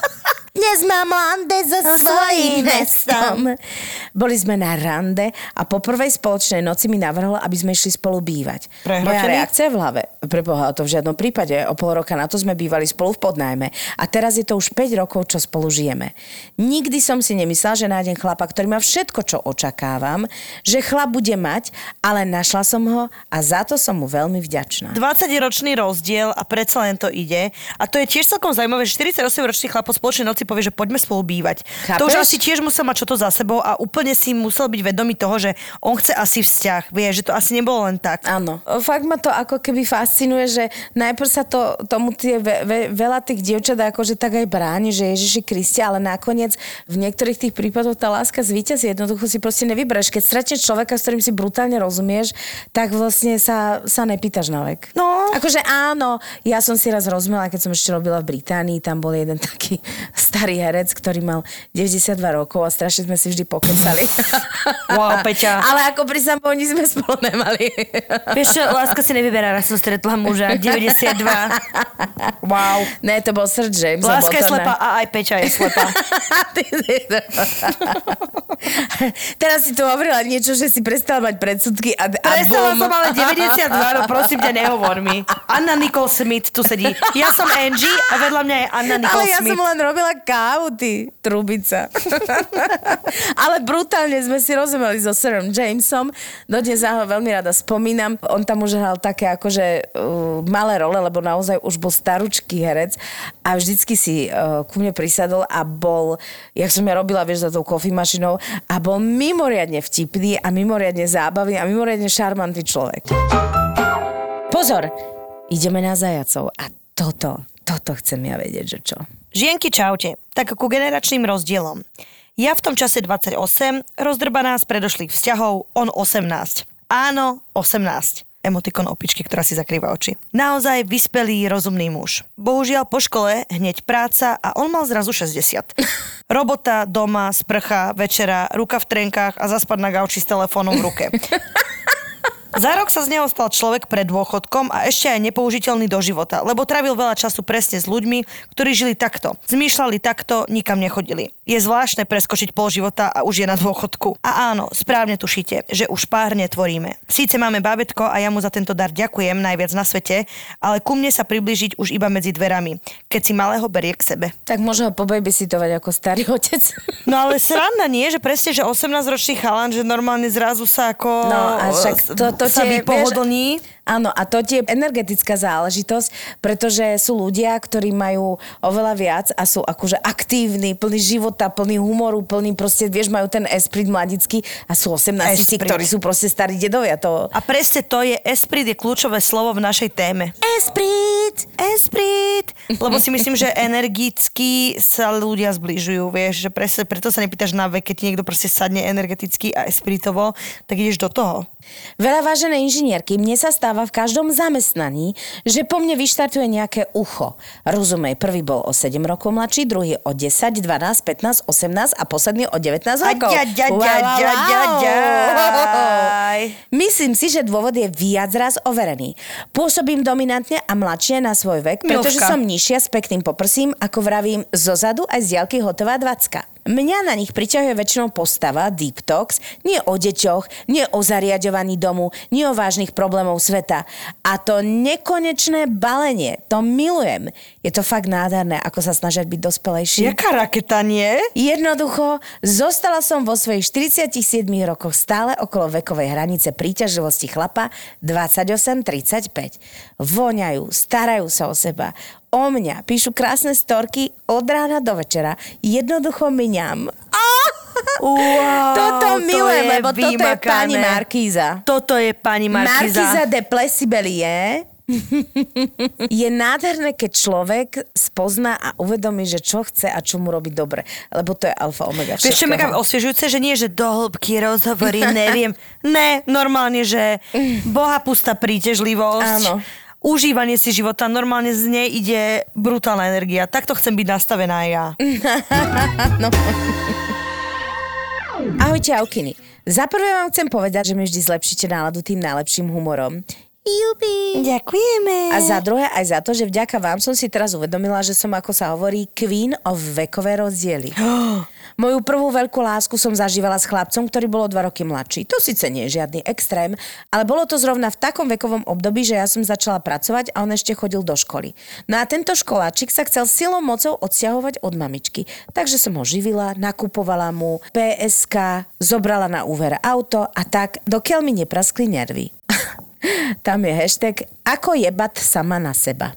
Dnes mám lande so svojím mestom. Boli sme na rande a po prvej spoločnej noci mi navrhol, aby sme išli spolu bývať. Moja Prehrotený? reakcia v hlave. Preboha, to v žiadnom prípade. O pol roka na to sme bývali spolu v podnajme. A teraz je to už 5 rokov, čo spolu žijeme. Nikdy som si nemyslela, že nájdem chlapa, ktorý má všetko, čo očakávam, že chlap bude mať, ale našla som ho a za to som mu veľmi vďačná. 20-ročný rozdiel a predsa len to ide. A to je tiež celkom zaujímavé, že 48-ročný chlap po spoločnej noci povie, povie, že poďme spolu bývať. Chápeš? To už asi tiež musel mať čo to za sebou a úplne si musel byť vedomý toho, že on chce asi vzťah. Vie, že to asi nebolo len tak. Áno. Fakt ma to ako keby fascinuje, že najprv sa to, tomu tie ve, ve, veľa tých dievčat akože tak aj bráni, že Ježiši Kriste, ale nakoniec v niektorých tých prípadoch tá láska zvíťazí. Jednoducho si proste nevybereš. Keď stretneš človeka, s ktorým si brutálne rozumieš, tak vlastne sa, sa nepýtaš na vek. No. Akože áno, ja som si raz rozumela, keď som ešte robila v Británii, tam bol jeden taký starý herec, ktorý mal 92 rokov a strašne sme si vždy pokecali. Wow, Peťa. Ale ako pri oni sme spolu nemali. Vieš čo, láska si nevyberá, raz som stretla muža, 92. Wow. Ne, to bol Sir James. Láska je to slepá a aj Peťa je slepá. Teraz si tu hovorila niečo, že si prestal mať predsudky a, a Prestala bum. som ale 92, no prosím ťa, nehovor mi. Anna Nicole Smith tu sedí. Ja som Angie a vedľa mňa je Anna Nicole Ale ja Smith. som len robila kávu, ty trubica. Ale brutálne sme si rozumeli so Sirom Jamesom. Dodnes ja ho veľmi rada spomínam. On tam už hral také akože uh, malé role, lebo naozaj už bol staručký herec a vždycky si uh, ku mne prisadol a bol, jak som ja robila, vieš, za tou kofimašinou a bol mimoriadne vtipný a mimoriadne zábavný a mimoriadne šarmantný človek. Pozor, ideme na zajacov a toto, toto chcem ja vedieť, že čo. Žienky, čaute. Tak ku generačným rozdielom. Ja v tom čase 28, rozdrbaná z predošlých vzťahov, on 18. Áno, 18. Emotikon opičky, ktorá si zakrýva oči. Naozaj vyspelý, rozumný muž. Bohužiaľ po škole hneď práca a on mal zrazu 60. Robota, doma, sprcha, večera, ruka v trenkách a zaspať na gauči s telefónom v ruke. Za rok sa z neho stal človek pred dôchodkom a ešte aj nepoužiteľný do života, lebo trávil veľa času presne s ľuďmi, ktorí žili takto. Zmýšľali takto, nikam nechodili. Je zvláštne preskočiť pol života a už je na dôchodku. A áno, správne tušíte, že už párne tvoríme. Síce máme bábetko a ja mu za tento dar ďakujem najviac na svete, ale ku mne sa priblížiť už iba medzi dverami, keď si malého berie k sebe. Tak môže ho pobabysittovať ako starý otec. No ale sranda nie, že presne, že 18-ročný chalan, že normálne zrazu sa ako No a však to, to sa vypohodlní. Vieš, áno, a to je energetická záležitosť, pretože sú ľudia, ktorí majú oveľa viac a sú akože aktívni, plní života, plní humoru, plní proste, vieš, majú ten esprit mladický a sú 18 Esprit. ktorí sú proste starí dedovia. To... A presne to je, esprit je kľúčové slovo v našej téme. Esprit! Esprit! Lebo si myslím, že energicky sa ľudia zbližujú, vieš, že presne preto sa nepýtaš na vek, keď ti niekto proste sadne energeticky a espritovo, tak ideš do toho. Veľa vážené inžinierky, mne sa stáva v každom zamestnaní, že po mne vyštartuje nejaké ucho. Rozumej, prvý bol o 7 rokov mladší, druhý o 10, 12, 15, 18 a posledný o 19 rokov. ďa, ďa. wow. Myslím si, že dôvod je viac raz overený. Pôsobím dominantne a mladšie na svoj vek, pretože Milvka. som nižšia s pekným poprsím, ako vravím, zozadu aj z diaľky hotová 20. Mňa na nich priťahuje väčšinou postava, deep talks, nie o deťoch, nie o zariadovaní domu, nie o vážnych problémov sveta. A to nekonečné balenie, to milujem. Je to fakt nádherné, ako sa snažia byť dospelejší. Jaká raketa, nie? Jednoducho, zostala som vo svojich 47 rokoch stále okolo vekovej hranice príťažlivosti chlapa 28-35. Voňajú, starajú sa o seba, o mňa, píšu krásne storky od rána do večera. Jednoducho miňam. Wow, Toto to milujem, je lebo toto je pani Markíza. Toto je pani Markíza Markiza. de Plesibelie je nádherné, keď človek spozná a uvedomí, že čo chce a čo mu robí dobre. Lebo to je alfa omega Vieš čo, všetkého. mega osviežujúce, že nie, že do hĺbky rozhovory, neviem. Ne, normálne, že boha pustá príťažlivosť. Áno. Užívanie si života, normálne z nej ide brutálna energia. Takto chcem byť nastavená aj ja. Ahojte, Aukiny. Za prvé vám chcem povedať, že mi vždy zlepšíte náladu tým najlepším humorom. Jupi. Ďakujeme. A za druhé aj za to, že vďaka vám som si teraz uvedomila, že som, ako sa hovorí, queen of vekové rozdiely. Moju prvú veľkú lásku som zažívala s chlapcom, ktorý bol o dva roky mladší. To síce nie je žiadny extrém, ale bolo to zrovna v takom vekovom období, že ja som začala pracovať a on ešte chodil do školy. No a tento školáčik sa chcel silou mocou odsťahovať od mamičky. Takže som ho živila, nakupovala mu PSK, zobrala na úver auto a tak, dokiaľ mi nepraskli nervy. Tam je hashtag ako jebať sama na seba.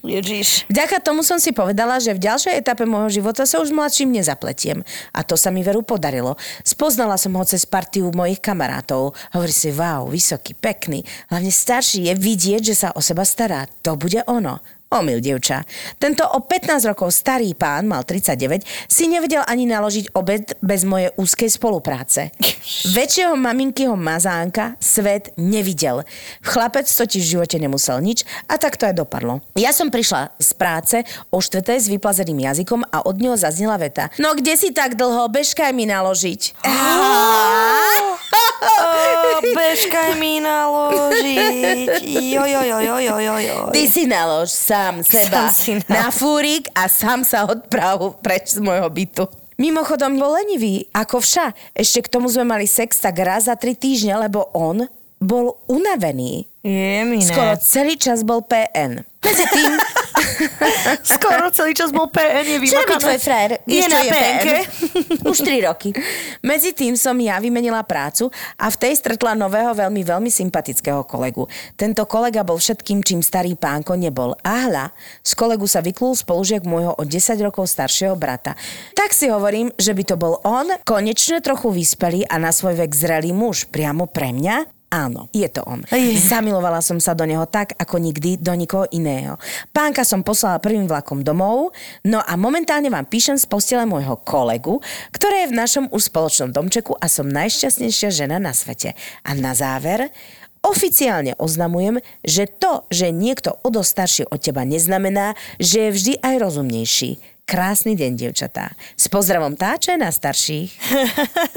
Ježiš. Vďaka tomu som si povedala, že v ďalšej etape môjho života sa už mladším nezapletiem. A to sa mi veru podarilo. Spoznala som ho cez partiu mojich kamarátov. Hovorí si, wow, vysoký, pekný. Hlavne starší je vidieť, že sa o seba stará. To bude ono. Omyl, dievča. Tento o 15 rokov starý pán, mal 39, si nevedel ani naložiť obed bez mojej úzkej spolupráce. Väčšieho maminkyho mazánka svet nevidel. Chlapec totiž v živote nemusel nič a tak to aj dopadlo. Ja som prišla z práce o štvrté s vyplazeným jazykom a od neho zaznela veta. No kde si tak dlho? Bežkaj mi naložiť. Oh, bežkaj mi naložiť. Jo, jo, jo, jo, jo, jo, jo. Ty si nalož sám seba Sám si nalož. na fúrik a sám sa odprav preč z môjho bytu. Mimochodom, bol lenivý, ako vša. Ešte k tomu sme mali sex tak raz za tri týždne, lebo on bol unavený. Je mi ne. Skoro celý čas bol PN. Medzi tým, Skoro celý čas bol PN, je čo vymakané. tvoj frajer? Je čo na PN? penke. Už 3 roky. Medzi tým som ja vymenila prácu a v tej stretla nového veľmi, veľmi sympatického kolegu. Tento kolega bol všetkým, čím starý pánko nebol. A hľa, z kolegu sa vyklul spolužiak môjho o 10 rokov staršieho brata. Tak si hovorím, že by to bol on, konečne trochu vyspelý a na svoj vek zrelý muž. Priamo pre mňa? Áno, je to on. Je. Zamilovala som sa do neho tak, ako nikdy do nikoho iného. Pánka som poslala prvým vlakom domov, no a momentálne vám píšem z postele môjho kolegu, ktoré je v našom už spoločnom domčeku a som najšťastnejšia žena na svete. A na záver, Oficiálne oznamujem, že to, že niekto o dosť starší od teba neznamená, že je vždy aj rozumnejší. Krásny deň, dievčatá. S pozdravom tá, čo je na starších.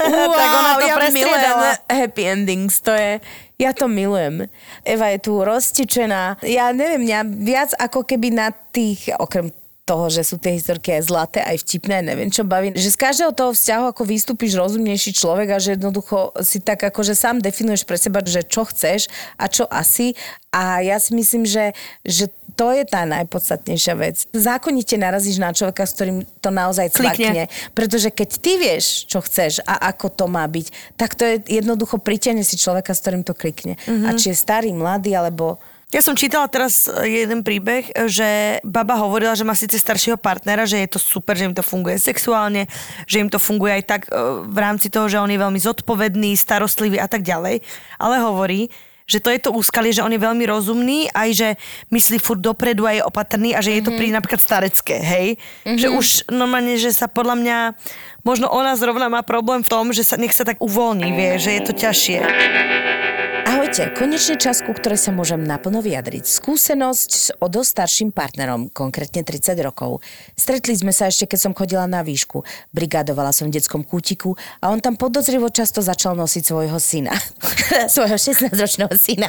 wow, Tak ona to ja milujem happy endings, to je... Ja to milujem. Eva je tu roztičená. Ja neviem, mňa viac ako keby na tých, okrem toho, že sú tie historky aj zlaté, aj vtipné, neviem čo baví. Že z každého toho vzťahu ako vystúpiš rozumnejší človek a že jednoducho si tak ako, že sám definuješ pre seba, že čo chceš a čo asi. A ja si myslím, že, že to je tá najpodstatnejšia vec. Zákonite narazíš na človeka, s ktorým to naozaj Klikne. cvakne. Pretože keď ty vieš, čo chceš a ako to má byť, tak to je jednoducho pritiahne si človeka, s ktorým to klikne. Mm-hmm. A či je starý, mladý, alebo... Ja som čítala teraz e, jeden príbeh, že baba hovorila, že má síce staršieho partnera, že je to super, že im to funguje sexuálne, že im to funguje aj tak e, v rámci toho, že on je veľmi zodpovedný, starostlivý a tak ďalej. Ale hovorí, že to je to úskalie, že on je veľmi rozumný, aj že myslí furt dopredu a je opatrný a že je to pri napríklad starecké, hej? Že už normálne, že sa podľa mňa, možno ona zrovna má problém v tom, že sa nech sa tak uvoľní, vie, že je to ťažšie. Ahojte, konečne čas, ku ktorej sa môžem naplno vyjadriť. Skúsenosť s o dosť starším partnerom, konkrétne 30 rokov. Stretli sme sa ešte, keď som chodila na výšku. Brigádovala som v detskom kútiku a on tam podozrivo často začal nosiť svojho syna. svojho 16-ročného syna.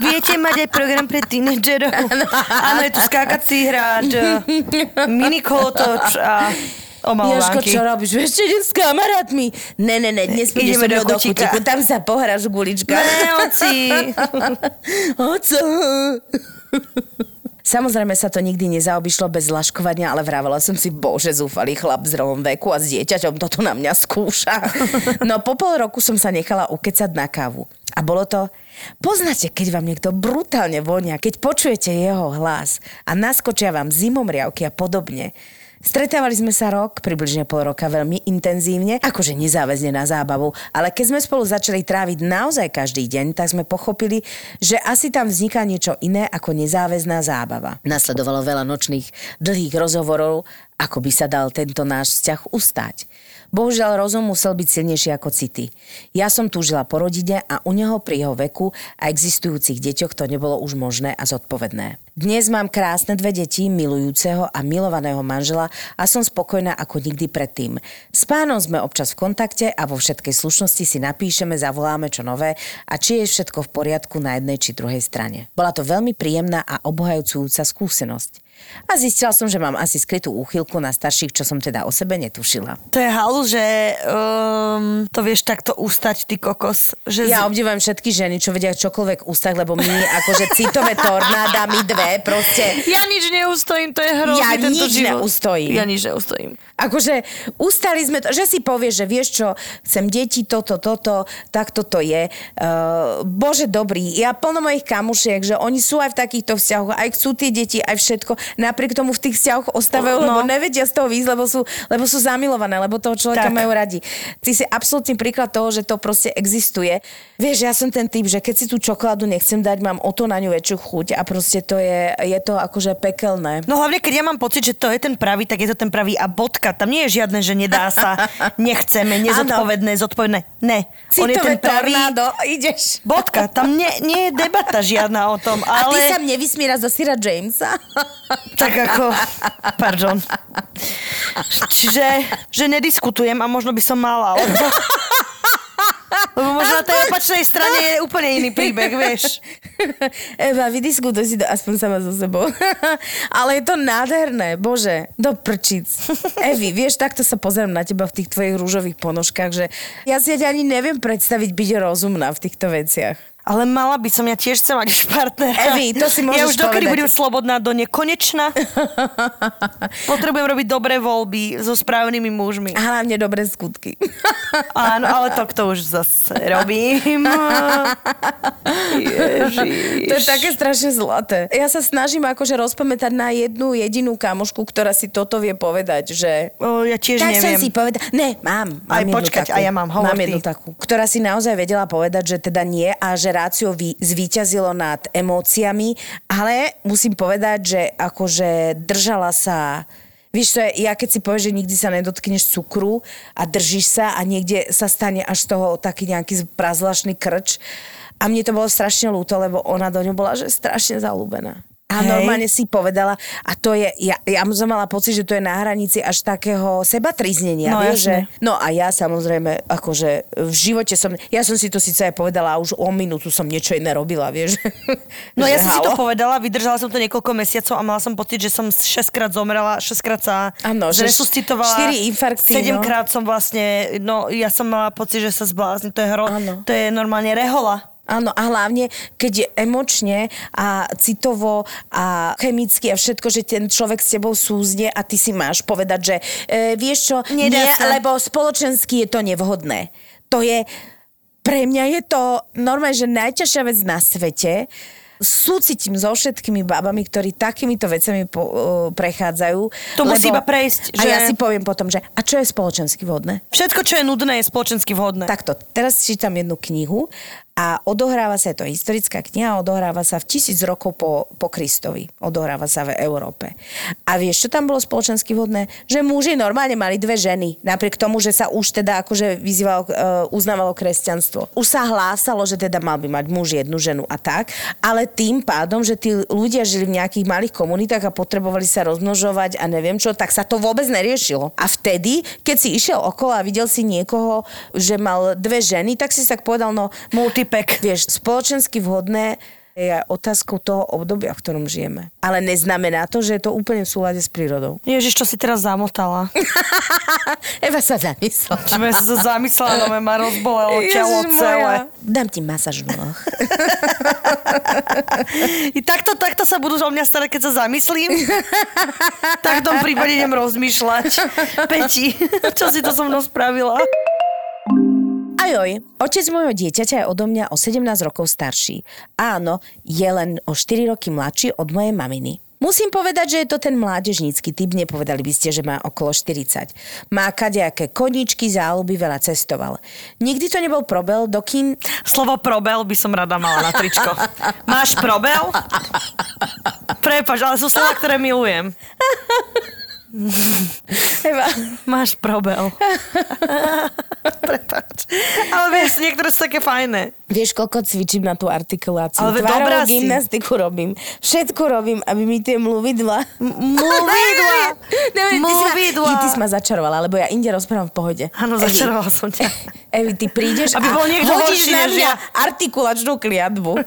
Viete mať aj program pre tínedžerov? Áno, je tu skákací hráč, minikolotoč a Jožko, čo robíš? Vieš, idem s kamarátmi? Ne, ne, ne, dnes pôjdeš so do do kútiku, tam sa pohráš gulička. Ne, oci. Oco. Samozrejme sa to nikdy nezaobišlo bez laškovania, ale vravela som si, bože, zúfalý chlap z rolom veku a s dieťaťom toto na mňa skúša. No po pol roku som sa nechala ukecať na kávu. A bolo to, poznáte, keď vám niekto brutálne vonia, keď počujete jeho hlas a naskočia vám zimomriavky a podobne. Stretávali sme sa rok, približne pol roka, veľmi intenzívne, akože nezáväzne na zábavu, ale keď sme spolu začali tráviť naozaj každý deň, tak sme pochopili, že asi tam vzniká niečo iné ako nezáväzná zábava. Nasledovalo veľa nočných, dlhých rozhovorov, ako by sa dal tento náš vzťah ustať. Bohužiaľ rozum musel byť silnejší ako city. Ja som túžila po rodine a u neho pri jeho veku a existujúcich deťoch to nebolo už možné a zodpovedné. Dnes mám krásne dve deti, milujúceho a milovaného manžela a som spokojná ako nikdy predtým. S pánom sme občas v kontakte a vo všetkej slušnosti si napíšeme, zavoláme čo nové a či je všetko v poriadku na jednej či druhej strane. Bola to veľmi príjemná a obohajúcujúca skúsenosť. A zistila som, že mám asi skrytú úchylku na starších, čo som teda o sebe netušila. To je halu, že um, to vieš takto ustať, ty kokos. Že Ja z- obdivujem všetky ženy, čo vedia čokoľvek ústach, lebo my akože citové tornáda, my dve proste ja nič neustojím, to je hrozný Ja nič život. neustojím. Ja nič neustojím. Akože ustali sme to, že si povieš, že vieš čo, chcem deti, toto, toto, tak toto je. Uh, bože dobrý, ja plno mojich kamušiek, že oni sú aj v takýchto vzťahoch, aj chcú tie deti, aj všetko. Napriek tomu v tých vzťahoch ostávajú, No. lebo nevedia z toho výjsť, lebo sú, lebo sú zamilované, lebo toho človeka Tak. majú radi. Ty si absolútny príklad toho, že to proste existuje. Vieš, ja som ten typ, že keď si tú čokoládu nechcem dať, mám o to na ňu väčšiu chuť a proste to je, je to akože pekelné. No hlavne, keď ja mám pocit, že to je ten pravý, tak je to ten pravý a bodka. Tam nie je žiadne, že nedá sa, nechceme, nezodpovedné, zodpovedné. Ne. On je Citové ten pravý... tornádo, ideš. Bodka, tam nie, nie je debata žiadna o tom, A ty ale... sa mne vysmiera zo Sira Jamesa? Tak ako, pardon. Čiže, že nediskutujem a možno by som mala, lebo... Lebo možno na tej opačnej strane je úplne iný príbeh, vieš. Eva, vydiskutuj si to aspoň sama so sebou. Ale je to nádherné, bože, do prčic. Evi, vieš, takto sa pozerám na teba v tých tvojich rúžových ponožkách, že ja si ani neviem predstaviť byť rozumná v týchto veciach. Ale mala by som, ja tiež chcem mať už partnera. Evi, to si Ja môžeš už dokedy povedať. budem slobodná do nekonečna. Potrebujem robiť dobré voľby so správnymi mužmi. A hlavne dobré skutky. Áno, ale to, to už zase robím. Ježiš. To je také strašne zlaté. Ja sa snažím akože rozpamätať na jednu jedinú kamošku, ktorá si toto vie povedať, že O, ja tiež tak neviem. som si povedala, ne, mám. mám Aj počkať, takú. a ja mám, hovor Mám ty. jednu takú, ktorá si naozaj vedela povedať, že teda nie a že rácio vy, zvíťazilo nad emóciami, ale musím povedať, že akože držala sa Víš, to je, ja keď si povieš, že nikdy sa nedotkneš cukru a držíš sa a niekde sa stane až z toho taký nejaký prazlašný krč. A mne to bolo strašne ľúto, lebo ona do ňu bola že strašne zalúbená. A Hej. normálne si povedala, a to je, ja, ja som mala pocit, že to je na hranici až takého sebatriznenia. No, vieš, že, no a ja samozrejme, akože v živote som, ja som si to síce aj povedala a už o minútu som niečo iné robila, vieš. No Že ja som si to halo? povedala, vydržala som to niekoľko mesiacov a mala som pocit, že som 6 krát zomrela, 6 krát sa že zresuscitovala. štyri infarkty, 7 no. krát som vlastne, no ja som mala pocit, že sa zblázním. To je, hro, Áno. to je normálne rehola. Áno, a hlavne, keď je emočne a citovo a chemicky a všetko, že ten človek s tebou súzne a ty si máš povedať, že e, vieš čo, Nedá nie, sa. lebo spoločensky je to nevhodné. To je, pre mňa je to normálne, že najťažšia vec na svete. Súcitím so všetkými babami, ktorí takýmito vecami po, o, prechádzajú. To musí iba prejsť, A že- ja si poviem potom, že a čo je spoločensky vhodné? Všetko, čo je nudné, je spoločensky vhodné. Takto, teraz čítam jednu knihu a odohráva sa, je to historická kniha, odohráva sa v tisíc rokov po, po Kristovi. Odohráva sa v Európe. A vieš, čo tam bolo spoločensky vhodné? Že muži normálne mali dve ženy, napriek tomu, že sa už teda akože vyzývalo, uh, uznávalo kresťanstvo. Už sa hlásalo, že teda mal by mať muž jednu ženu a tak, ale tým pádom, že tí ľudia žili v nejakých malých komunitách a potrebovali sa rozmnožovať a neviem čo, tak sa to vôbec neriešilo. A vtedy, keď si išiel okolo a videl si niekoho, že mal dve ženy, tak si sa povedal, no Multipack. vieš, spoločensky vhodné je otázkou toho obdobia, v ktorom žijeme. Ale neznamená to, že je to úplne v súlade s prírodou. Ježiš, čo si teraz zamotala. Eva sa zamyslela. Čo som sa zamyslela, no ma rozbolelo telo celé. Dám ti masáž v nohách. I takto, takto sa budú o mňa starať, keď sa zamyslím. tak v tom prípade idem rozmýšľať. Peti, čo si to so mnou spravila? Ajoj, otec môjho dieťaťa je odo mňa o 17 rokov starší. Áno, je len o 4 roky mladší od mojej maminy. Musím povedať, že je to ten mládežnícky typ, nepovedali by ste, že má okolo 40. Má kadejaké koníčky, záľuby, veľa cestoval. Nikdy to nebol probel, dokým... Slovo probel by som rada mala na tričko. Máš probel? Prepač, ale sú slova, ktoré milujem. Eva, Máš probel. Prepáč. Ale vieš, niektoré sú také fajné. Vieš, koľko cvičím na tú artikuláciu. Ale Tvárovú dobrá si. gymnastiku robím. Všetko robím, aby mi tie mluvidla... Mluvidla! Mluvidla. Ty si ma začarovala, lebo ja inde rozprávam v pohode. Áno, začarovala som ťa. Evi, ty prídeš Aby a bol niekto hodíš horší na mňa ja. artikulačnú kliatbu.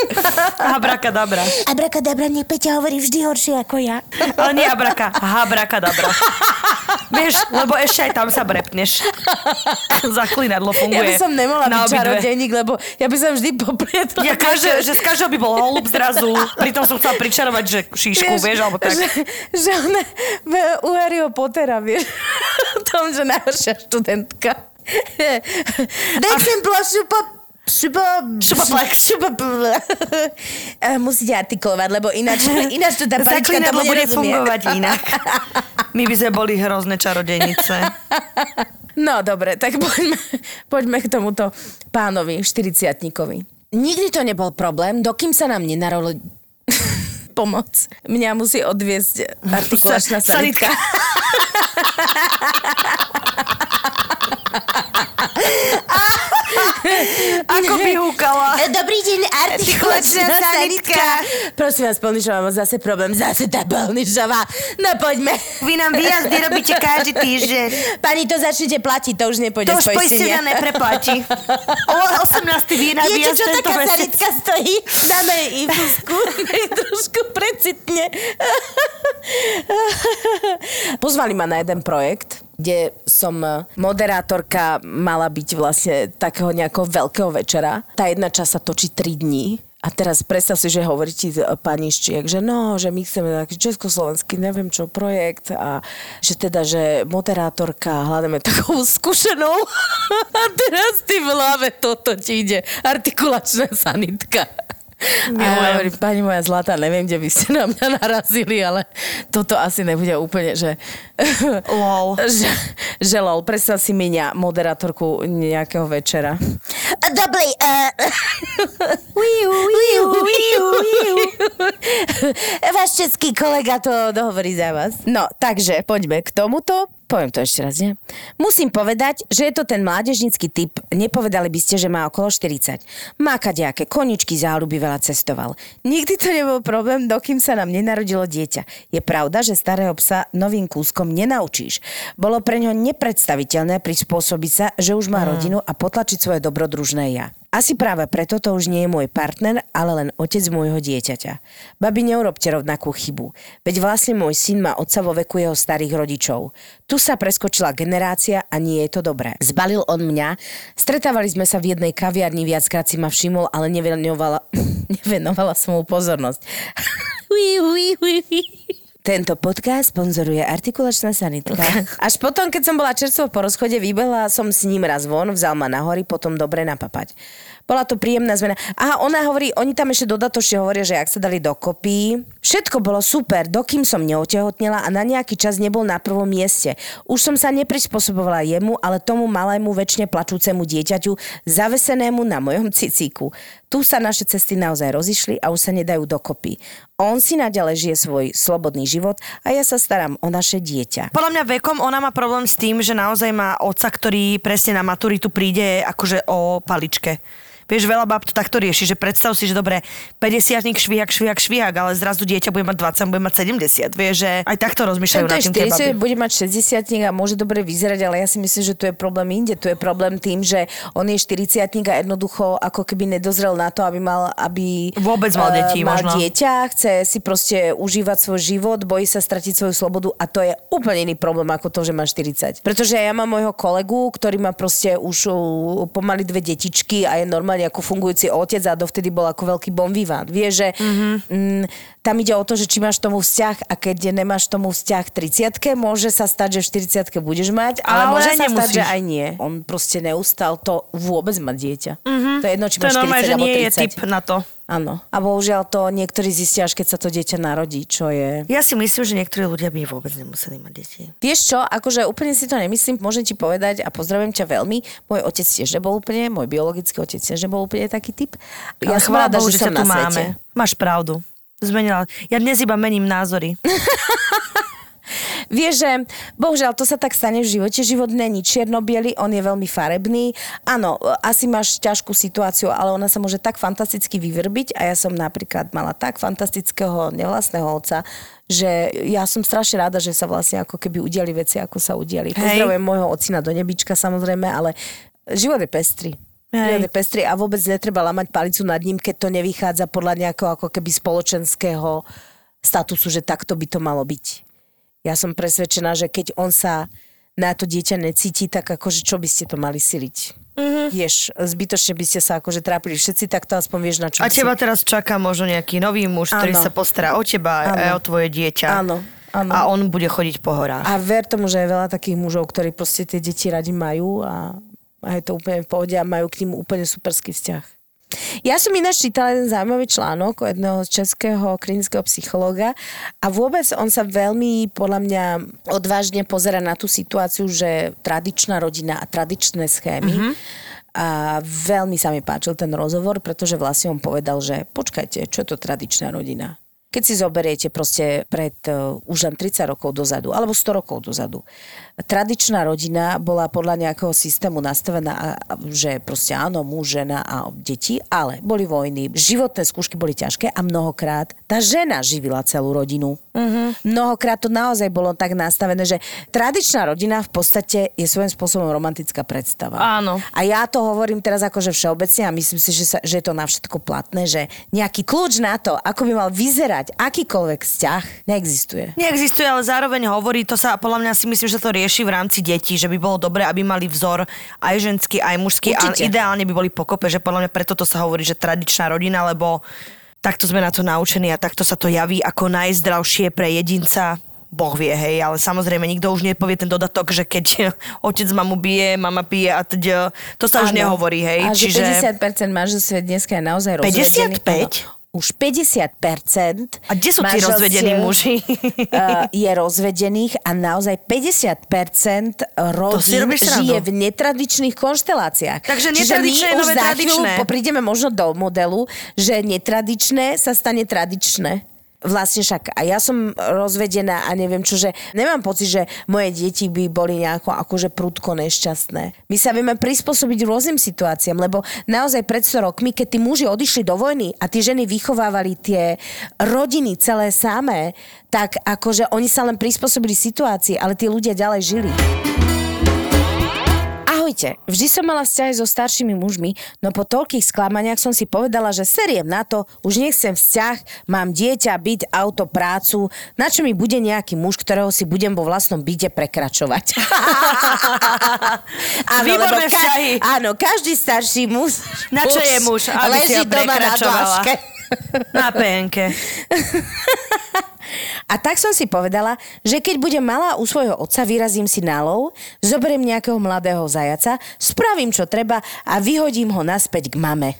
Abrakadabra. Abrakadabra, nie Peťa hovorí vždy horšie ako ja. Ale nie abraka, habrakadabra. Vieš, lebo ešte aj tam sa brepneš. Zaklinadlo funguje. Ja by som nemohla na byť čarodejník, lebo ja by som vždy poprietla. Ja každé, že z každého by bol holub zrazu. Pritom som chcela pričarovať, že šíšku, vieš, alebo tak. Že, že ona u Harryho Pottera, vieš, tom, že najhoršia študentka. Plošu po... Šupo, Šupoplex. šupo, Eh, Musíte artikulovať, lebo ináč, ináč to tá Zaklinadlo tomu bude fungovať inak. My by sme boli hrozné čarodejnice. No dobre, tak poďme, poďme k tomuto pánovi, 40 Nikdy to nebol problém, dokým sa nám nenarolo... Pomoc. Mňa musí odviesť artikulačná Sa- sanitka. Ako by húkala. Dobrý deň, artikulačná sanitka. Prosím vás, Polnišová, mám zase problém. Zase tá Polnišová. No poďme. Vy nám výjazdy robíte každý týždeň. Pani, to začnete platiť, to už nepôjde To už poistenia nepreplatí. O 18. výjna Viete, výjazd čo taká mesiac. sanitka stojí? Dáme jej infusku, trošku precitne. Pozvali ma na jeden projekt, kde som moderátorka mala byť vlastne takého nejakého veľkého večera. Tá jedna časť sa točí 3 dní. A teraz predstav si, že hovorí ti pani Ščiek, že no, že my chceme taký československý, neviem čo, projekt a že teda, že moderátorka, hľadáme takovú skúsenou. A teraz ty v hlave toto ti ide. Artikulačná sanitka. A ja hovorím, pani moja zlatá, neviem, kde by ste na mňa narazili, ale toto asi nebude úplne, že... Lol. že, že lol, predstav si miňa moderátorku nejakého večera. Dobrý, uh... Váš český kolega to dohovorí za vás. No, takže poďme k tomuto. Poviem to ešte raz, nie? Musím povedať, že je to ten mládežnický typ. Nepovedali by ste, že má okolo 40. Má kadejaké koničky, záľuby, veľa cestoval. Nikdy to nebol problém, dokým sa nám nenarodilo dieťa. Je pravda, že starého psa novým kúskom nenaučíš. Bolo pre ňo nepredstaviteľné prispôsobiť sa, že už má rodinu a potlačiť svoje dobrodružné ja. Asi práve preto to už nie je môj partner, ale len otec môjho dieťaťa. Babi, neurobte rovnakú chybu. Veď vlastne môj syn má otca vo veku jeho starých rodičov. Tu sa preskočila generácia a nie je to dobré. Zbalil on mňa, stretávali sme sa v jednej kaviarni, viackrát si ma všimol, ale nevenovala, nevenovala som mu pozornosť. Tento podcast sponzoruje artikulačná sanitka. Až potom, keď som bola čerstvo po rozchode, vybehla som s ním raz von, vzal ma na hory, potom dobre napapať. Bola to príjemná zmena. Aha, ona hovorí, oni tam ešte dodatočne hovoria, že ak sa dali dokopy. Všetko bolo super, dokým som neotehotnela a na nejaký čas nebol na prvom mieste. Už som sa neprispôsobovala jemu, ale tomu malému väčšine plačúcemu dieťaťu, zavesenému na mojom cicíku. Tu sa naše cesty naozaj rozišli a už sa nedajú dokopy. On si naďalej žije svoj slobodný život a ja sa starám o naše dieťa. Podľa mňa vekom ona má problém s tým, že naozaj má otca, ktorý presne na maturitu príde akože o paličke. Vieš, veľa bab to takto rieši, že predstav si, že dobre, 50 švihak, švihak, švihak, ale zrazu dieťa bude mať 20, bude mať 70. Vieš, že aj takto rozmýšľajú nad je tým tie 40, baby. bude mať 60 a môže dobre vyzerať, ale ja si myslím, že tu je problém inde. Tu je problém tým, že on je 40 a jednoducho ako keby nedozrel na to, aby mal, aby Vôbec mal eh, deti, mal možno. dieťa, chce si proste užívať svoj život, bojí sa stratiť svoju slobodu a to je úplne iný problém ako to, že má 40. Pretože ja mám môjho kolegu, ktorý má proste už uh, pomaly dve detičky a je normálne ako fungujúci otec a dovtedy bol ako veľký bon vivant. Vie, že mm-hmm. mm, tam ide o to, že či máš tomu vzťah a keď nemáš tomu vzťah 30 môže sa stať, že v 40 budeš mať, ale, Ale môže sa stať, nemusíš. že aj nie. On proste neustal to vôbec mať dieťa. Mm-hmm. To je jedno, či To máš 40 normálne, že alebo nie 30. je typ na to. Áno. A bohužiaľ to niektorí zistia, až keď sa to dieťa narodí, čo je... Ja si myslím, že niektorí ľudia by vôbec nemuseli mať deti. Vieš čo, akože úplne si to nemyslím, môžem ti povedať a pozdravujem ťa veľmi. Môj otec tiež nebol úplne, môj biologický otec tiež nebol úplne taký typ. Ja som rada, že, že ťa tu máme. svete. Máš pravdu. Zmenila. Ja dnes iba mením názory. Vieš, že bohužiaľ to sa tak stane v živote. Život není čierno-biely, on je veľmi farebný. Áno, asi máš ťažkú situáciu, ale ona sa môže tak fantasticky vyvrbiť a ja som napríklad mala tak fantastického nevlastného otca, že ja som strašne rada, že sa vlastne ako keby udiali veci, ako sa udiali. Pozdravujem môjho ocina do nebička samozrejme, ale život je pestrý. Hej. Pestrý a vôbec netreba lamať palicu nad ním, keď to nevychádza podľa nejakého ako keby spoločenského statusu, že takto by to malo byť. Ja som presvedčená, že keď on sa na to dieťa necíti, tak akože čo by ste to mali siliť? Mm-hmm. Vieš, zbytočne by ste sa akože trápili všetci, tak to aspoň vieš na čo A teba si... teraz čaká možno nejaký nový muž, ktorý Áno. sa postará o teba a Áno. o tvoje dieťa. Áno, áno. A on bude chodiť po horách. A ver tomu, že je veľa takých mužov, ktorí proste tie deti radi majú a, a je to úplne v pohode a majú k ním úplne superský vzťah. Ja som ináč čítala jeden zaujímavý článok od jedného českého klinického psychológa a vôbec on sa veľmi, podľa mňa, odvážne pozera na tú situáciu, že tradičná rodina a tradičné schémy mm-hmm. a veľmi sa mi páčil ten rozhovor, pretože vlastne on povedal, že počkajte, čo je to tradičná rodina? Keď si zoberiete proste pred uh, už len 30 rokov dozadu, alebo 100 rokov dozadu, tradičná rodina bola podľa nejakého systému nastavená, že proste áno, muž, žena a deti, ale boli vojny, životné skúšky boli ťažké a mnohokrát tá žena živila celú rodinu. Mm-hmm. Mnohokrát to naozaj bolo tak nastavené, že tradičná rodina v podstate je svojím spôsobom romantická predstava. Áno. A ja to hovorím teraz akože všeobecne a myslím si, že, sa, že je to na všetko platné, že nejaký kľúč na to, ako by mal vyzerať akýkoľvek vzťah, neexistuje. Neexistuje, ale zároveň hovorí, to sa podľa mňa si myslím, že to rieši v rámci detí, že by bolo dobré, aby mali vzor aj ženský, aj mužský Určite. a ideálne by boli pokope, že podľa mňa preto to sa hovorí, že tradičná rodina, lebo takto sme na to naučení a takto sa to javí ako najzdravšie pre jedinca. Boh vie, hej, ale samozrejme nikto už nepovie ten dodatok, že keď otec mamu bije, mama pije a teď, to sa už Áno. nehovorí, hej. A Čiže... že 50% manželstiev dneska je naozaj 55? rozvedený. Už 50%. A kde sú tí rozvedení muži? eh, je rozvedených a naozaj 50% si rodín žije v netradičných konšteláciách. Takže Čiže netradičné je my už za chvíľu prídeme možno do modelu, že netradičné sa stane tradičné. Vlastne však a ja som rozvedená a neviem čo, že nemám pocit, že moje deti by boli nejako akože prudko nešťastné. My sa vieme prispôsobiť rôznym situáciám, lebo naozaj pred 100 rokmi, keď tí muži odišli do vojny a tie ženy vychovávali tie rodiny celé samé, tak akože oni sa len prispôsobili situácii, ale tí ľudia ďalej žili. Ahojte, vždy som mala vzťahy so staršími mužmi, no po toľkých sklamaniach som si povedala, že seriem na to, už nechcem vzťah, mám dieťa, byt, auto, prácu, na čo mi bude nejaký muž, ktorého si budem vo vlastnom byte prekračovať. áno, Výborné lebo vzťahy. áno, každý starší muž, Na čo je muž, aby si leží ho doma na dlažke. Na penke. A tak som si povedala, že keď budem malá u svojho otca, vyrazím si na lov, zoberiem nejakého mladého zajaca, spravím čo treba a vyhodím ho naspäť k mame.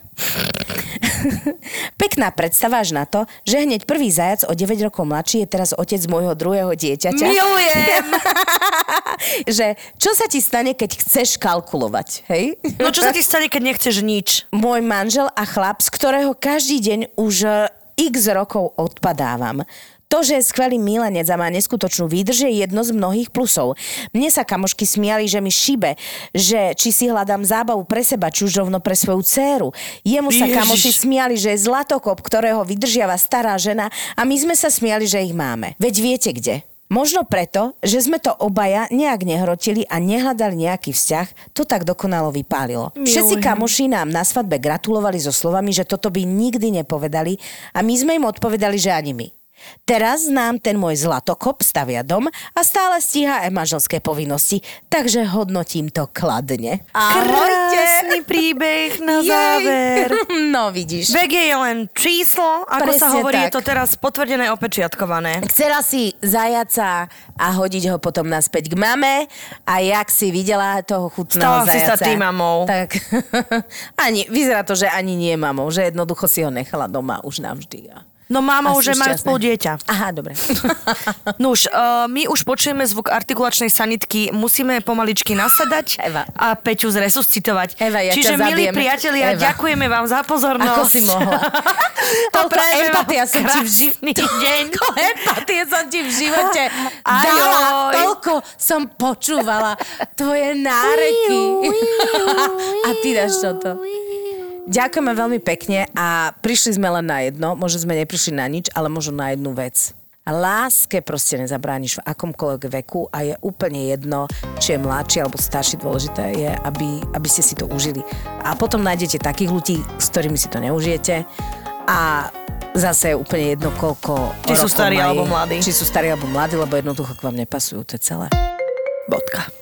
Pekná predstava až na to, že hneď prvý zajac o 9 rokov mladší je teraz otec môjho druhého dieťaťa. Milujem! že čo sa ti stane, keď chceš kalkulovať, hej? No čo sa ti stane, keď nechceš nič? môj manžel a chlap, z ktorého každý deň už e, x rokov odpadávam. To, že je skvelý milenec a má neskutočnú výdrž, je jedno z mnohých plusov. Mne sa kamošky smiali, že mi šibe, že či si hľadám zábavu pre seba, či už rovno pre svoju dceru. Jemu sa Ježiš. kamoši smiali, že je zlatokop, ktorého vydržiava stará žena a my sme sa smiali, že ich máme. Veď viete kde? Možno preto, že sme to obaja nejak nehrotili a nehľadali nejaký vzťah, to tak dokonalo vypálilo. Všetci Milujem. kamoši nám na svadbe gratulovali so slovami, že toto by nikdy nepovedali a my sme im odpovedali, že ani my. Teraz nám ten môj zlatokop stavia dom a stále stíha aj manželské povinnosti, takže hodnotím to kladne. Krásny príbeh na záver. No vidíš. Vek je len číslo, ako sa Presne hovorí, je tak. to teraz potvrdené, opečiatkované. Chcela si zajaca a hodiť ho potom naspäť k mame a jak si videla toho chutného Stala si zajaca. sa ty mamou. Tak ani, vyzerá to, že ani nie mamou, že jednoducho si ho nechala doma už navždy. No máma už majú spolu dieťa. Aha, dobre. No už, uh, my už počujeme zvuk artikulačnej sanitky, musíme pomaličky nasadať Eva. a Peťu zresuscitovať. Eva, ja Čiže, milí priatelia, Eva. ďakujeme vám za pozornosť. Ako si mohla? Toľko empatia som ti v krásny deň. Toľko empatie som ti v živote dala. Toľko som počúvala tvoje náreky. A ty dáš toto. Ďakujeme veľmi pekne a prišli sme len na jedno. Možno sme neprišli na nič, ale možno na jednu vec. A láske proste nezabrániš v akomkoľvek veku a je úplne jedno, či je mladší alebo starší. Dôležité je, aby, aby ste si to užili. A potom nájdete takých ľudí, s ktorými si to neužijete. A zase je úplne jedno, koľko Či sú starí alebo mladí. Či sú starí alebo mladí, lebo jednoducho k vám nepasujú, to je celé. Bodka.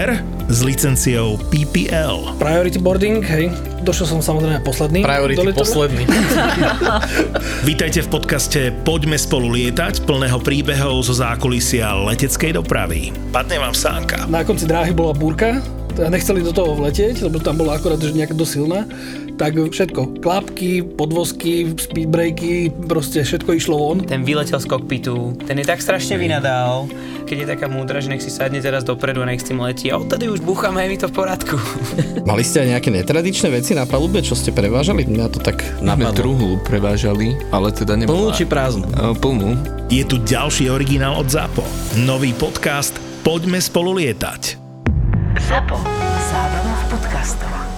spotter s licenciou PPL. Priority boarding, hej. Došiel som samozrejme posledný. Priority posledný. Vítajte v podcaste Poďme spolu lietať, plného príbehov zo zákulisia leteckej dopravy. Padne vám sánka. Na konci dráhy bola búrka, teda nechceli do toho vletieť, lebo tam bola akorát že nejaká dosť silná. Tak všetko, klapky, podvozky, speedbreaky, proste všetko išlo von. Ten vyletel z kokpitu, ten je tak strašne vynadal, keď je taká múdra, že nech si sadne teraz dopredu a nech s tým letí. A odtedy už búchame, je mi to v poriadku. Mali ste aj nejaké netradičné veci na palube, čo ste prevážali? Mňa to tak napadlo. druhú prevážali, ale teda nebola... Plnú či prázdnu? E, Plnú. Je tu ďalší originál od ZAPO. Nový podcast Poďme spolu lietať. ZAPO. Zábrná v podcastovách.